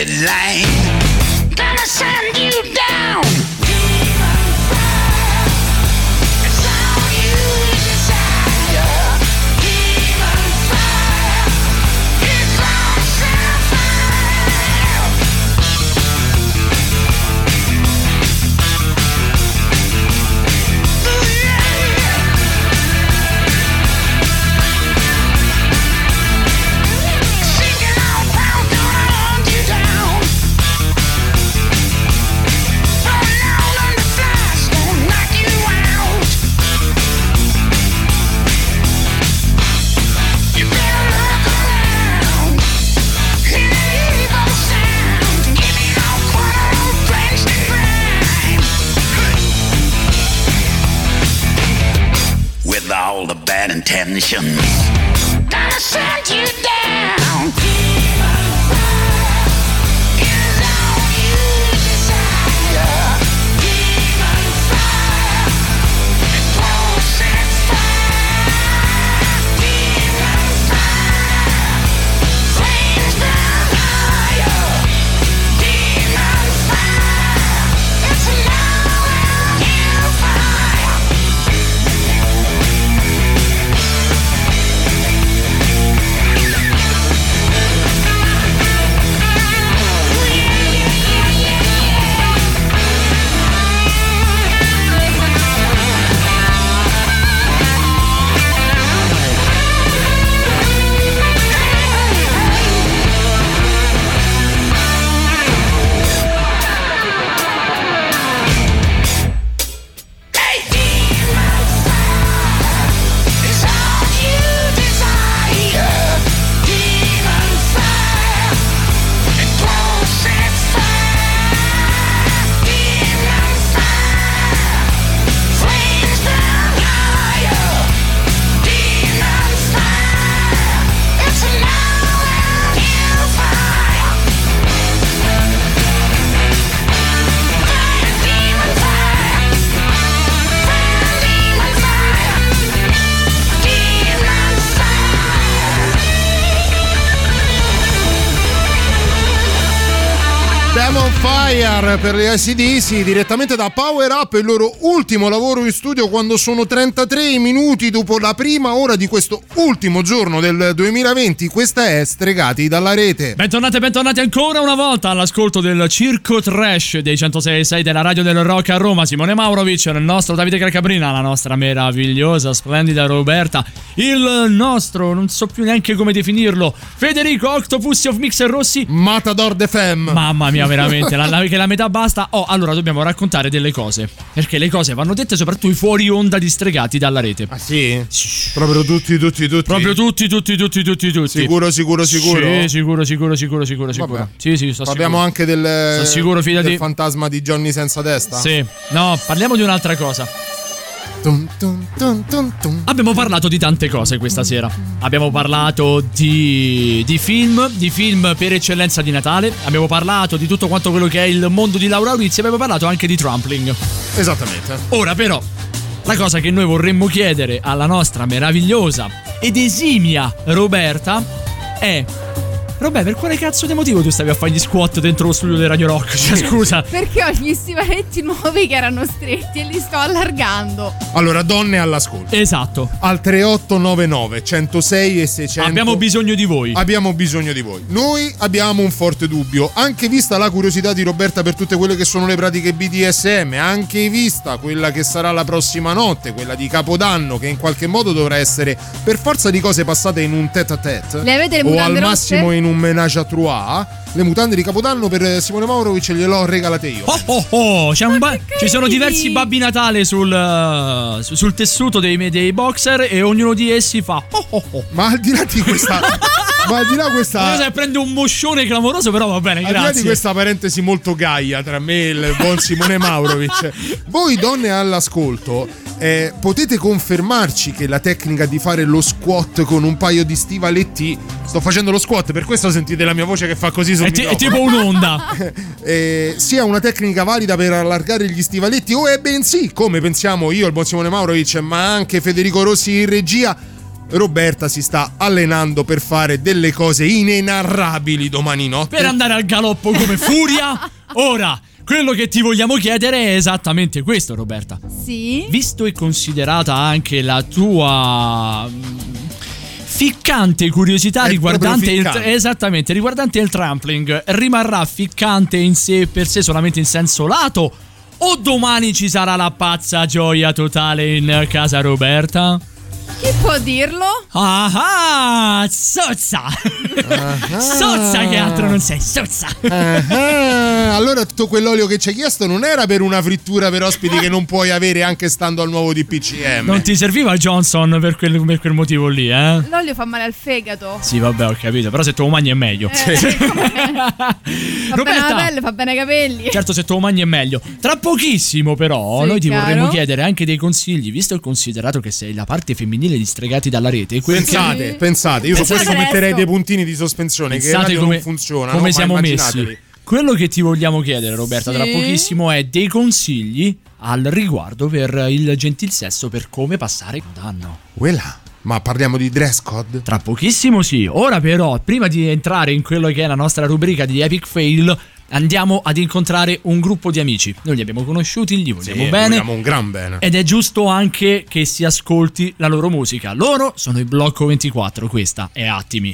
On a per le ACDC direttamente da Power Up, il loro ultimo lavoro in studio quando sono 33 minuti dopo la prima ora di questo ultimo giorno del 2020. Questa è Stregati dalla rete. Bentornati e bentornati ancora una volta all'ascolto del Circo Trash dei 106.6 della Radio del Rock a Roma. Simone Maurovic, il nostro Davide Calcabrina, la nostra meravigliosa, splendida Roberta, il nostro, non so più neanche come definirlo, Federico Octopus of Mixer Rossi. Matador de Femme. Mamma mia, veramente, la, la- che la metà basta. Oh, allora dobbiamo raccontare delle cose. Perché le cose vanno dette soprattutto i fuori onda di Stregati dalla rete. Ah sì? Proprio tutti, tutti, tutti. Proprio tutti, tutti, tutti, tutti, tutti. Sicuro, sicuro, sicuro? Sì, sicuro, sicuro, sicuro, sicuro, sicuro. Sì, sì, sto Parliamo sicuro. anche del, Sono sicuro, fidati. del fantasma di Johnny senza testa? Sì. No, parliamo di un'altra cosa. Tum, tum, tum. Abbiamo parlato di tante cose questa sera. Abbiamo parlato di, di film, di film per eccellenza di Natale. Abbiamo parlato di tutto quanto quello che è il mondo di Laura Rizzi. Abbiamo parlato anche di trampling. Esattamente. Ora però, la cosa che noi vorremmo chiedere alla nostra meravigliosa ed esimia Roberta è Vabbè, per quale cazzo di motivo tu stavi a fare gli squat dentro lo studio di Radio Rock? Cioè, scusa. Perché ho gli stivaletti nuovi che erano stretti e li sto allargando. Allora, donne all'ascolto. Esatto. Al 3899 106 e 600. Abbiamo bisogno di voi. Abbiamo bisogno di voi. Noi abbiamo un forte dubbio, anche vista la curiosità di Roberta per tutte quelle che sono le pratiche BDSM, anche vista quella che sarà la prossima notte, quella di Capodanno, che in qualche modo dovrà essere per forza di cose passate in un tête à tête Le avete le o al massimo rosse? in un menage à trois. Le mutande di Capodanno per Simone Maurovic gliele ho regalate io. Oh oh oh, c'è un ba- ci sono diversi babbi Natale sul, su- sul tessuto dei, dei boxer e ognuno di essi fa oh oh oh. Ma al di là di questa. ma al di là questa. Io se prende un moscione clamoroso, però va bene, Al di là di grazie. questa parentesi molto gaia tra me e il buon Simone Maurovic, voi donne all'ascolto eh, potete confermarci che la tecnica di fare lo squat con un paio di stivaletti, sto facendo lo squat, per questo sentite la mia voce che fa così sul È, ti- è tipo un'onda. eh, sia una tecnica valida per allargare gli stivaletti o è bensì, come pensiamo io, il buon Simone Maurovic, ma anche Federico Rossi in regia. Roberta si sta allenando per fare delle cose inenarrabili domani notte. per andare al galoppo come furia. Ora, quello che ti vogliamo chiedere è esattamente questo, Roberta. Sì. Visto e considerata anche la tua mm, ficcante curiosità È riguardante il, esattamente, riguardante il trampling, rimarrà ficcante in sé per sé solamente in senso lato o domani ci sarà la pazza gioia totale in casa Roberta? Chi può dirlo? Ah, ah sozza! Sozza che altro non sei, sozza! Ah, allora tutto quell'olio che ci hai chiesto non era per una frittura per ospiti che non puoi avere anche stando al nuovo DPCM. Non ti serviva Johnson per quel, per quel motivo lì, eh? L'olio fa male al fegato. Sì, vabbè, ho capito, però se te lo mangi è meglio. Eh, Fa bene alla pelle, fa bene ai capelli. Certo, se te lo mangi è meglio. Tra pochissimo, però, Sì, noi ti chiaro. vorremmo chiedere anche dei consigli, visto e considerato che sei la parte femminile di Stregati dalla rete. quel che- Pensate, pensate, io su Pensate questo presto. metterei dei puntini di sospensione che Pensate radio come, non funziona. come no? Siamo messi. Quello che ti vogliamo chiedere, Roberta, tra Sì. pochissimo è dei consigli al riguardo per il gentil sesso per come passare il danno. Quella. Ma parliamo di dress code? Tra pochissimo sì. Ora però, prima di entrare in quello che è la nostra rubrica di Epic Fail, andiamo ad incontrare un gruppo di amici. Noi li abbiamo conosciuti, gli vogliamo Sì, bene. vogliamo un gran bene. Ed è giusto anche che si ascolti la loro musica. Loro sono i Blocco 24, questa è Attimi.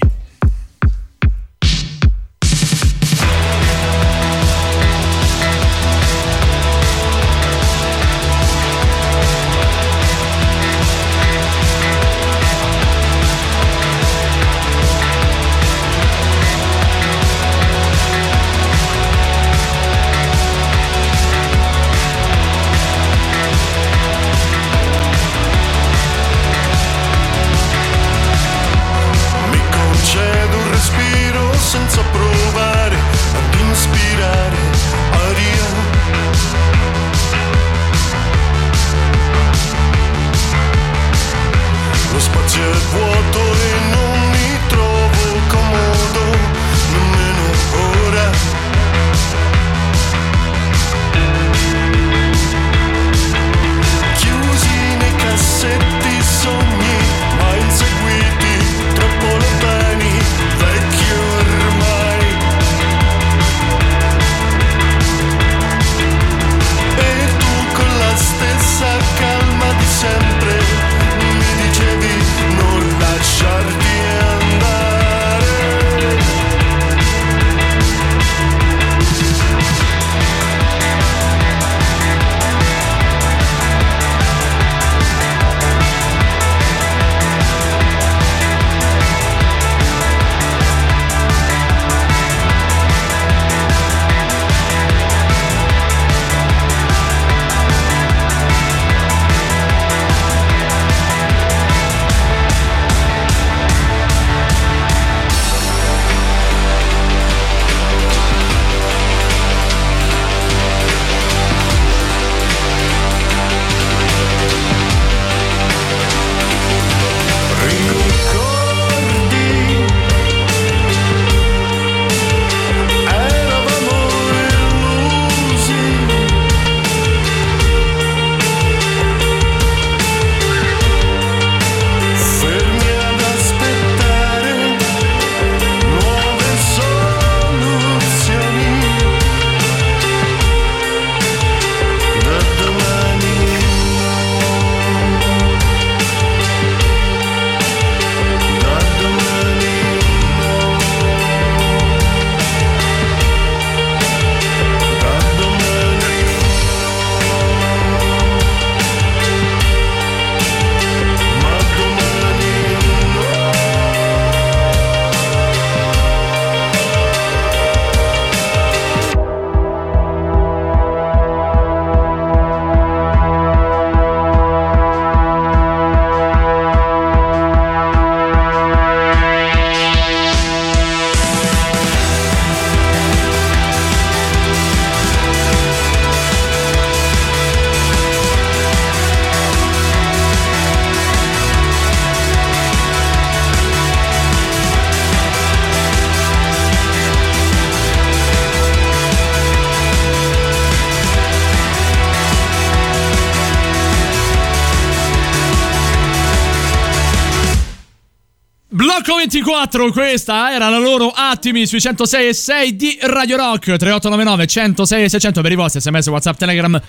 24, questa era la loro attimi sui 106 e 6 di Radio Rock 3899 106 e 600 per i vostri sms, whatsapp, telegram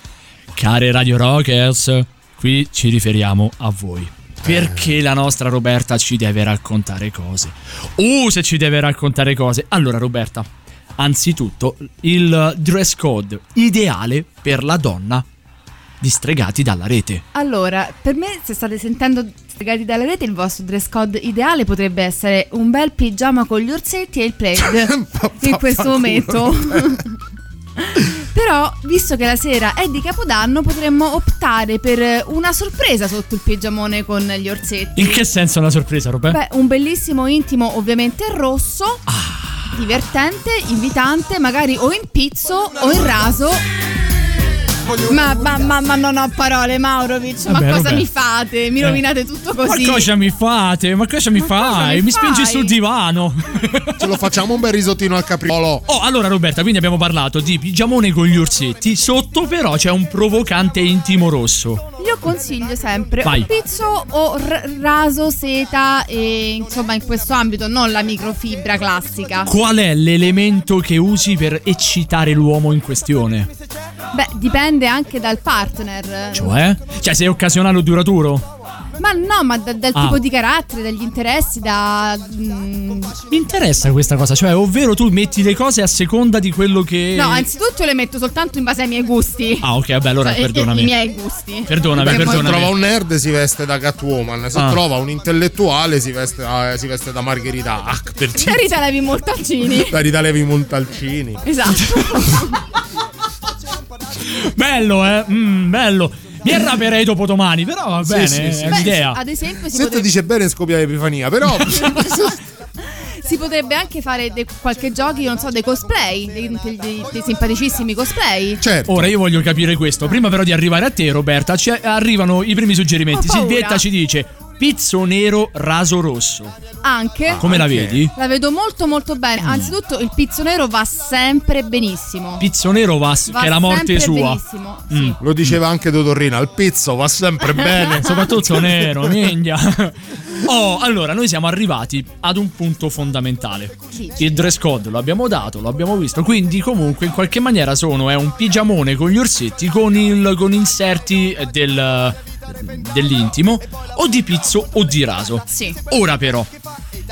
Care Radio Rockers, qui ci riferiamo a voi perché la nostra Roberta ci deve raccontare cose. Uh, se ci deve raccontare cose. Allora, Roberta, anzitutto, il dress code ideale per la donna di stregati dalla rete. Allora, per me, se state sentendo stregati dalla rete, il vostro dress code ideale potrebbe essere un bel pigiama con gli orsetti e il plaid in questo momento. Però, visto che la sera è di Capodanno, potremmo optare per una sorpresa sotto il pigiamone con gli orsetti. In che senso una sorpresa, Roberta? Beh, un bellissimo intimo, ovviamente rosso. Divertente, invitante, magari o in pizzo o in raso. Ma, ma, ma, ma non ho parole, Maurovic. ma Vabbè, cosa vabbè. mi fate? Mi Eh. rovinate tutto così. Ma cosa mi fate? Ma cosa mi fai? mi Mi, spingi sul divano. Ce lo facciamo un bel risottino al capriolo. Oh, allora Roberta, quindi abbiamo parlato di pigiamone con gli orsetti. Sotto però c'è un provocante intimo rosso. Io consiglio sempre Vai. un pizzo o r- raso, seta e insomma in questo ambito non la microfibra classica. Qual è l'elemento che usi per eccitare l'uomo in questione? Beh, dipende anche dal partner. Cioè? Cioè, sei occasionale o duraturo? Ma no, ma da- dal Ah. tipo di carattere, dagli interessi, da... mm, Mi interessa questa cosa, cioè, ovvero tu metti le cose a seconda di quello che. No, anzitutto le metto soltanto in base ai miei gusti. Ah, ok, vabbè, allora Cioè, perdonami. I, miei gusti. Perdonami, Beh, se perdonami. trova un nerd si veste da Catwoman, se Ah. trova un intellettuale si veste, eh, si veste da Margherita Hack per dire. Rita Levi Moltaccini. Da Rita Levi Montalcini. Esatto. Bello, eh? Mm, bello. Mi arraperei dopo domani, però va Sì, bene, sì, sì. è Beh, un'idea. ad esempio si Se te potrebbe, dice bene scoppia l'Epifania, però si potrebbe anche fare de- qualche giochi, non so, dei cosplay, dei, dei- dei- dei simpaticissimi cosplay. certo. Ora io voglio capire questo. Prima però di arrivare a te, Roberta, ci arrivano i primi suggerimenti. Silvietta ci dice pizzo nero raso rosso. Anche. Come la vedi? La vedo molto molto bene. Mm. Anzitutto il pizzo nero va sempre benissimo. Pizzo nero va, Va che è la morte sua. benissimo, Mm. lo diceva anche Dottorrina, il pizzo va sempre bene. Soprattutto nero, minchia. Oh, allora, noi siamo arrivati ad un punto fondamentale. Il dress code lo abbiamo dato, lo abbiamo visto. Quindi, comunque, in qualche maniera sono è un pigiamone con gli orsetti con, il, con inserti del, dell'intimo, o di pizzo o di raso. Sì. Ora, però,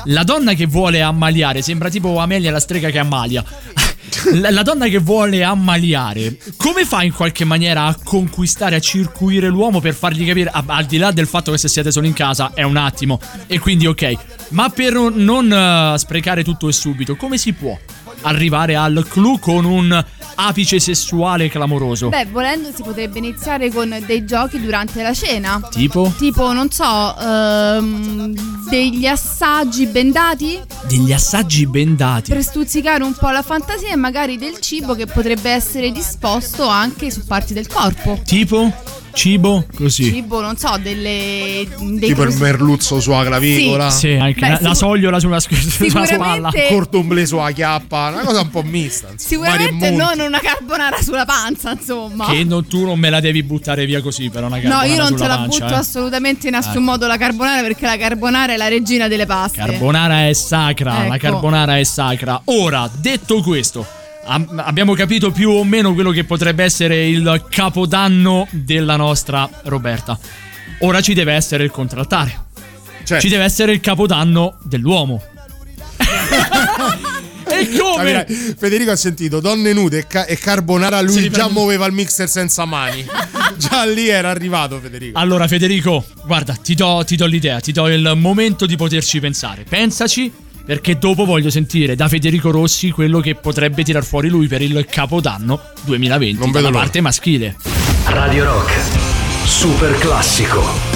la donna che vuole ammaliare sembra tipo Amelia la strega che ammalia. La, donna che vuole ammaliare, come fa in qualche maniera a conquistare, a circuire l'uomo per fargli capire, al di là del fatto che se siete solo in casa è un attimo, e quindi ok, ma per non eh, sprecare tutto e subito, come si può arrivare al clou con un apice sessuale clamoroso? Beh, volendo si potrebbe iniziare con dei giochi durante la cena. Tipo? Tipo, non so, ehm, degli assaggi bendati Degli assaggi bendati. per stuzzicare un po' la fantasia e magari del cibo che potrebbe essere disposto anche su parti del corpo. Tipo? Cibo? Così. Cibo, non so, delle. dei tipo il cruci- merluzzo sulla clavicola. Sì, anche Beh, la, la sicur- sogliola sulla, sulla spalla. Bleu sulla chiappa, una cosa un po' mista. insomma, Sicuramente non una carbonara sulla panza, insomma. Che non- tu non me la devi buttare via così per una No, carbonara io non sulla te la pancia, butto eh. assolutamente in nessun Eh. modo la carbonara perché la carbonara è la regina delle paste. Carbonara è sacra, la Ecco. carbonara è sacra. Ora, detto questo, abbiamo capito più o meno quello che potrebbe essere il capodanno della nostra Roberta. Ora ci deve essere il contraltare. Cioè, Ci deve essere il capodanno dell'uomo. e come? Capirai? Federico ha sentito donne nude e, ca- e carbonara, lui Si già muoveva il mixer senza mani. già lì era arrivato Federico. Allora, Federico, guarda, ti do, ti do l'idea, ti do il momento di poterci pensare. Pensaci, perché dopo voglio sentire da Federico Rossi quello che potrebbe tirar fuori lui per il capodanno 2020 Non vedo dalla l'ora. parte maschile. Radio Rock, super classico.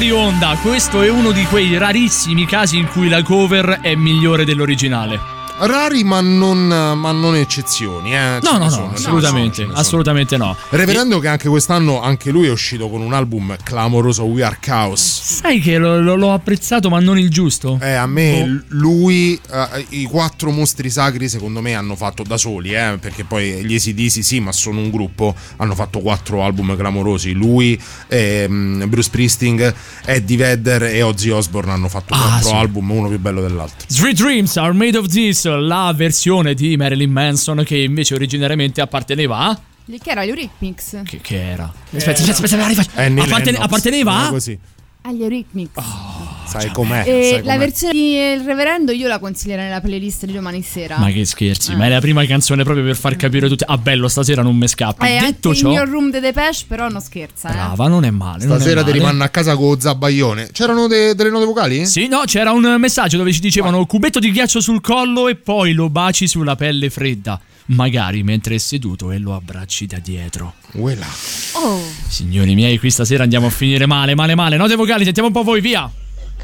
Fuori onda, questo è uno di quei rarissimi casi in cui la cover è migliore dell'originale. Rari ma non, ma non eccezioni, eh. No, no, sono, no, assolutamente, sono, assolutamente no. Reverendo che anche quest'anno anche lui è uscito con un album clamoroso We Are Chaos. Sai che lo- lo- l'ho apprezzato, ma non il giusto? Eh, a me l- lui, eh, i quattro mostri sacri secondo me hanno fatto da soli, eh, perché poi gli ACDC sì, ma sono un gruppo, hanno fatto quattro album clamorosi. Lui, ehm, Bruce Springsteen, Eddie Vedder e Ozzy Osbourne hanno fatto Ah, quattro sì. album, uno più bello dell'altro. Sweet Dreams are made of this, la versione di Marilyn Manson che invece originariamente apparteneva a. Che era Eurythmics. Che, che era? Aspetta, aspetta, aspetta, rifaccio. Annie Appartene- Lennox, apparteneva era a? così. Agli Eurythmics. Sai com'è? e sai la com'è. versione di Il Reverendo io la consiglierei nella playlist di domani sera. Ma che scherzi, Eh. ma è la prima canzone proprio per far capire tutti. Ah, bello, stasera non mi scappa. Eh, Detto anche ciò, il mio room de Depeche però non scherza. eh. brava, non è male. Stasera ti rimanno a casa con lo zabaione. C'erano de- delle note vocali? Sì, no, c'era un messaggio dove ci dicevano cubetto di ghiaccio sul collo e poi lo baci sulla pelle fredda. Magari mentre è seduto e lo abbracci da dietro. Uela. Oh. Signori miei, qui stasera andiamo a finire male, male, male. Note vocali, sentiamo un po' voi, via.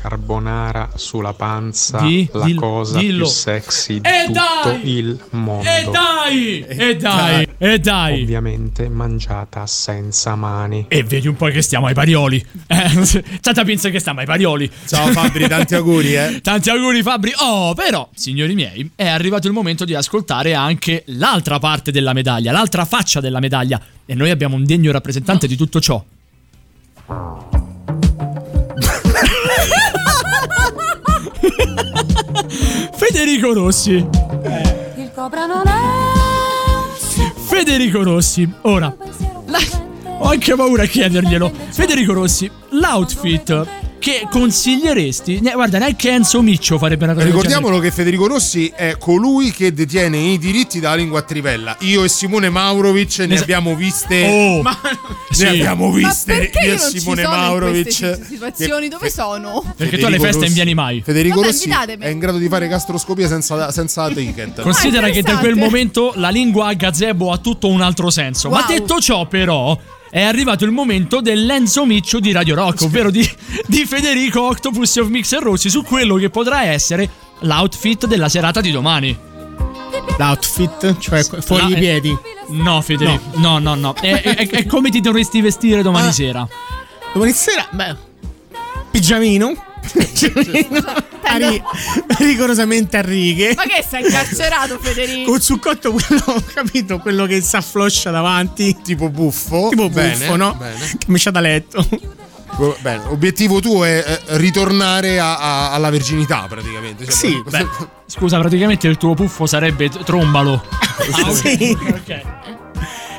Carbonara sulla panza, Di- la dillo, cosa dillo. più sexy di E tutto dai! il mondo. E dai! E dai! E dai! Ovviamente mangiata senza mani. E vedi un po' che stiamo ai parioli. Eh, tanta pensa che stiamo ai parioli. Ciao Fabri, tanti auguri, eh. Tanti auguri Fabri. Oh, però, signori miei, è arrivato il momento di ascoltare anche l'altra parte della medaglia, l'altra faccia della medaglia. E noi abbiamo un degno rappresentante di tutto ciò. Federico Rossi. Il cobra non è. Federico Rossi. Ora, ho anche paura a chiederglielo. Federico Rossi, l'outfit che consiglieresti? Ne- guarda, neanche Enzo Miccio farebbe una cosa Ricordiamolo che Federico Rossi è colui che detiene i diritti dalla lingua a trivella. Io e Simone Maurovic ne Esa- abbiamo viste. Oh, ne sì. abbiamo Ma viste io e Simone Maurovic. situazioni? Dove sono? Perché tu alle feste non vieni mai. Federico Vabbè, Rossi è in grado di fare gastroscopia senza, senza ticket. Considera che da quel momento la lingua a gazebo ha tutto un altro senso. Ma Wow. detto ciò, però, è arrivato il momento dell'Enzo Miccio di Radio Rock, ovvero di, di Federico Octopus of Mixer Rossi, su quello che potrà essere l'outfit della serata di domani. L'outfit, cioè fuori i eh, piedi. No, Federico. No, no, no. È, è- è come ti dovresti vestire domani Ah. sera. Domani sera, beh, pigiamino. Pigiamino. A ri- rigorosamente a righe. Ma che sei incarcerato, Federico? Con zuccotto quello, ho capito, quello che si affloscia davanti. Tipo buffo. Tipo Bene, buffo, no? bene. Che mi c'ha da letto. Bene, obiettivo tuo è eh, ritornare a- a- alla verginità praticamente. Cioè, Sì, beh. Scusa, praticamente il tuo puffo sarebbe trombalo. Ah, ok. Sì. Ok.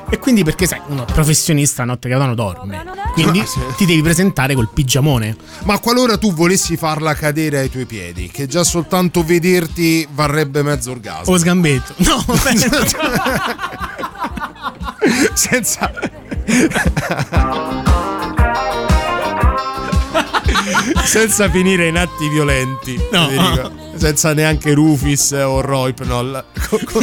E quindi perché sai, uno professionista a notte Capodanno dorme. Quindi Ah, sì. ti devi presentare col pigiamone. Ma qualora tu volessi farla cadere ai tuoi piedi, che già soltanto vederti varrebbe mezzo orgasmo. O sgambetto. No, senza senza finire in atti violenti No. Senza neanche Rufis o Roipnol Co- co-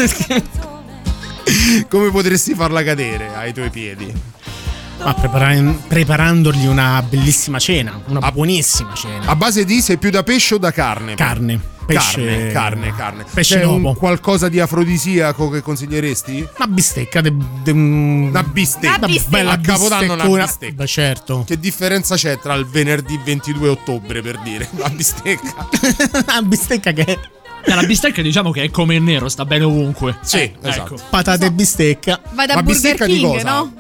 come potresti farla cadere ai tuoi piedi Ma prepara- preparandogli una bellissima cena, una buonissima cena. a base di sei più da pesce o da carne Carne. Pesce, carne carne carne Pesce C'è un dopo. qualcosa di afrodisiaco che consiglieresti? Una bistecca. De, de- una bistecca. Una bistecca. bella A Capodanno una bistecca. Beh, certo. Che differenza c'è tra il venerdì 22 ottobre per dire la bistecca? Una bistecca che. Eh, La bistecca diciamo che è come il nero, sta bene ovunque. Sì, Eh, esatto. ecco. Patate e bistecca. Vai da Ma Burger bistecca di King, cosa? no?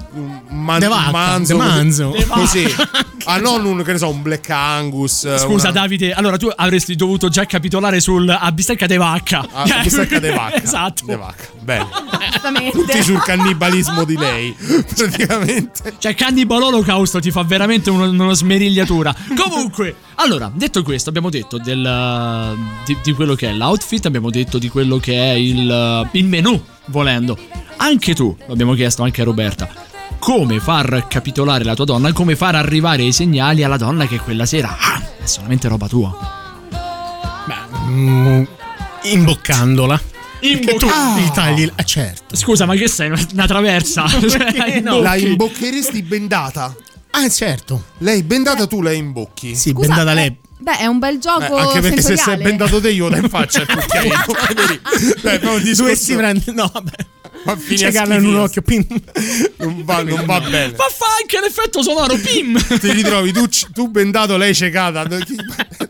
Man- De vacca, manzo, de manzo. così. così. Ah, non un, che ne so, un Black Angus. Scusa una- Davide, allora tu avresti dovuto già capitolare sul a bistecca de vacca. Ah, bistecca de vacca. esatto. De vacca. Bene. Esattamente. Tutti sul cannibalismo di lei, praticamente. Cioè, Cannibal Holocaust ti fa veramente uno, uno smerigliatura. Comunque, allora, detto questo, abbiamo detto del, di, di quello che è l'outfit, abbiamo detto di quello che è il, il menù, volendo. Anche tu, lo abbiamo chiesto anche a Roberta, come far capitolare la tua donna, come far arrivare i segnali alla donna che quella sera ah, è solamente roba tua. Mm, imboccandola. Imbo- Perché tu Ah. gli tagli. Ah, certo. Scusa, ma che sei? Una, traversa? Cioè, no? La imboccheresti bendata? Ah, certo. Lei bendata, tu la imbocchi. Sì, Scusa, bendata eh, lei. Beh, è un bel Eh, gioco anche perché se sei sensoriale. bendato te io da in faccia proprio il discorso- Dovessi prendere. No, vabbè. Ma fine C'è Carla in un occhio. Pim. non va, non va bene. Ma fa anche l'effetto sonoro, pim! Ti ritrovi tu, tu bendato, lei cecata.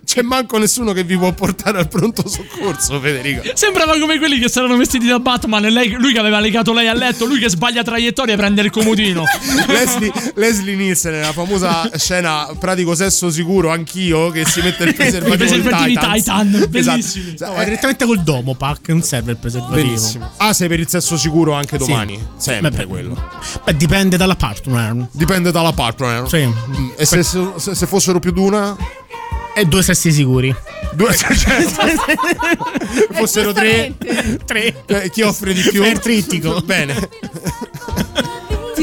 C'è manco nessuno che vi può portare al pronto soccorso, Federico. Sembrava come quelli che si erano vestiti da Batman e lei, lui che aveva legato lei a letto, lui che sbaglia traiettoria e prende il comodino. Leslie, Leslie Nielsen nella famosa scena pratico sesso sicuro anch'io che si mette il preservativo, I preservativi Titans. Titan, bellissimi. Esatto. No, va direttamente col domo, pack. Non serve il preservativo. Benissimo. Ah, sei per il sesso sicuro anche Sì. domani? Sempre Beh, quello. Beh, dipende dalla partner. Dipende dalla partner. Sì. Mm, E se, se- se fossero più di una? E due sessi sicuri. Due, certo. fossero tre. Tre. Eh, Chi offre di più? Per trittico. Bene.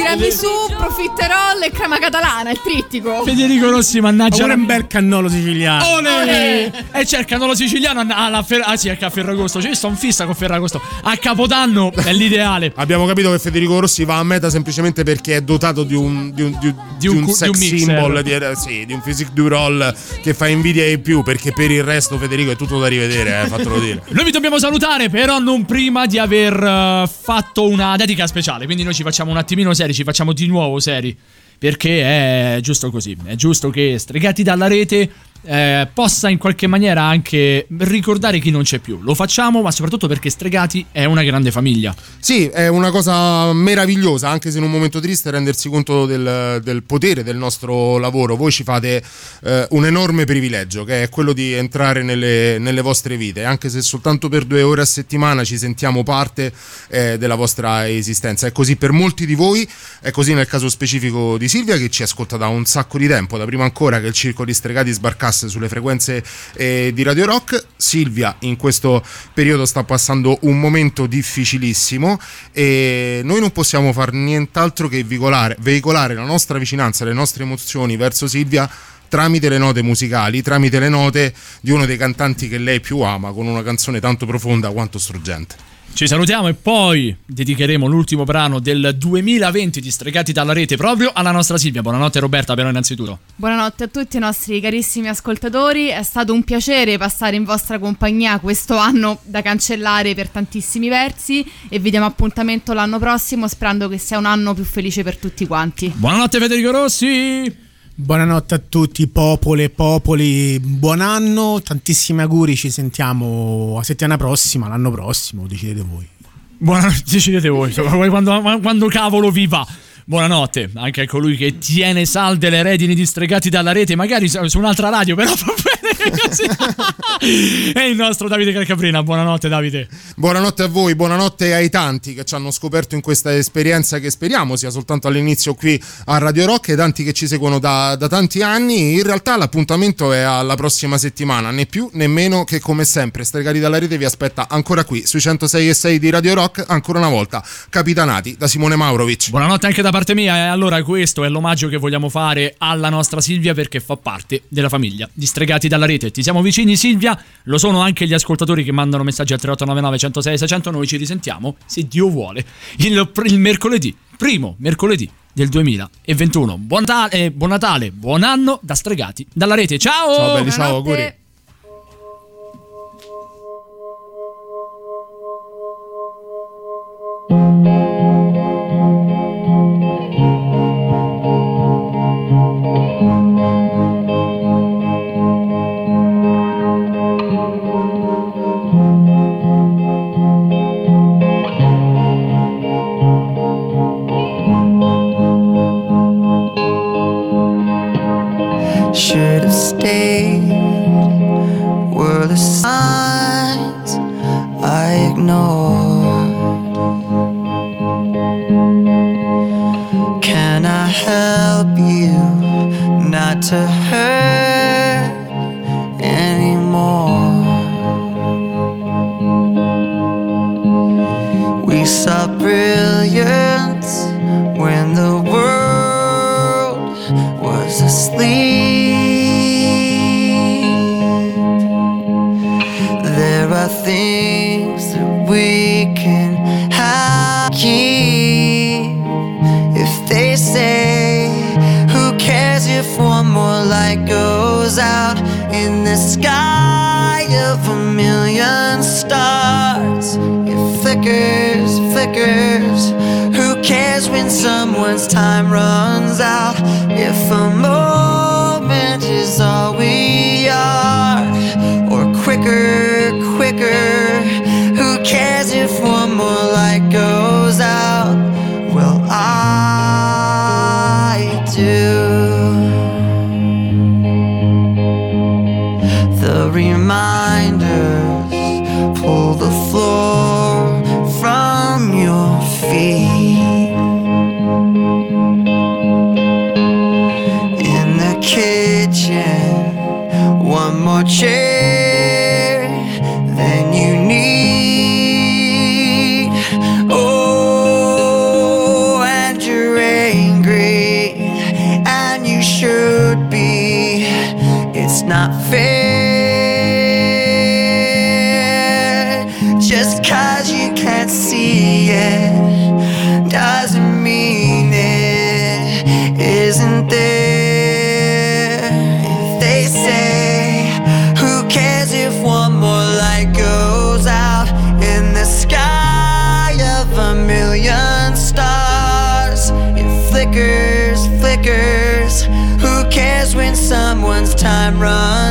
Ti tiramisù, profiterol e crema catalana, il trittico. Federico Rossi, mannaggia. Ora un bel cannolo siciliano. Ole! E c'è il cannolo siciliano alla Fer- ah, sì, a Ferragosto. Cioè, io sto in fissa con Ferragosto. A Capodanno è l'ideale. Abbiamo capito che Federico Rossi va a meta semplicemente perché è dotato di un, di un, di un- di un cu- di sex un mixer. symbol, di, eh, sì, di un physique du roll che fa invidia ai più. Perché per il resto, Federico, è tutto da rivedere, eh, fatelo dire. Noi vi dobbiamo salutare, però non prima di aver eh, fatto una dedica speciale. Quindi noi ci facciamo un attimino seri, ci facciamo di nuovo seri. Perché è giusto così. È giusto che Stregati dalla rete eh, possa in qualche maniera anche ricordare chi non c'è più. Lo facciamo, ma soprattutto perché Stregati è una grande famiglia. Sì, è una cosa meravigliosa, anche se in un momento triste rendersi conto del, del potere del nostro lavoro. Voi ci fate eh, un enorme privilegio, che è quello di entrare nelle, nelle vostre vite, anche se soltanto per due ore a settimana ci sentiamo parte eh, della vostra esistenza. È così per molti di voi, è così nel caso specifico di Silvia, che ci ascolta da un sacco di tempo, da prima ancora che il Circo di Stregati sbarcasse sulle frequenze eh, di Radio Rock. Silvia in questo periodo sta passando un momento difficilissimo e noi non possiamo fare nient'altro che veicolare, veicolare la nostra vicinanza, le nostre emozioni verso Silvia tramite le note musicali, tramite le note di uno dei cantanti che lei più ama, con una canzone tanto profonda quanto struggente. Ci salutiamo e poi dedicheremo l'ultimo brano del 2020 di Stregati dalla rete proprio alla nostra Silvia. Buonanotte Roberta, però innanzitutto. Buonanotte a tutti i nostri carissimi ascoltatori, è stato un piacere passare in vostra compagnia questo anno da cancellare per tantissimi versi e vi diamo appuntamento l'anno prossimo sperando che sia un anno più felice per tutti quanti. Buonanotte Federico Rossi. Buonanotte a tutti, popole, popoli, buon anno, tantissimi auguri, ci sentiamo la settimana prossima, l'anno prossimo, decidete voi. Buonanotte, decidete voi, quando, quando cavolo vi va. Buonanotte anche a colui che tiene salde le redini di Stregati dalla rete, magari su un'altra radio, però così. È il nostro Davide Calcaprina. Buonanotte Davide. Buonanotte a voi, buonanotte ai tanti che ci hanno scoperto in questa esperienza che speriamo sia soltanto all'inizio qui a Radio Rock e tanti che ci seguono da, da tanti anni. In realtà l'appuntamento è alla prossima settimana, né più né meno che come sempre Stregati dalla rete vi aspetta ancora qui sui 106 e 6 di Radio Rock, ancora una volta capitanati da Simone Maurovic. Buonanotte anche da parte mia. E allora questo è l'omaggio che vogliamo fare alla nostra Silvia perché fa parte della famiglia di Stregati dalla rete. Ti siamo vicini Silvia, lo sono anche gli ascoltatori che mandano messaggi al 3899 106 600. Noi ci risentiamo, se Dio vuole, il, il mercoledì, primo mercoledì del 2021. Buon, ta- eh, buon Natale, buon anno da Stregati dalla rete. Ciao! Ciao belli, ciao, auguri. Should the sky of a million stars? It flickers, flickers. Who cares when someone's time runs out? If a change time runs.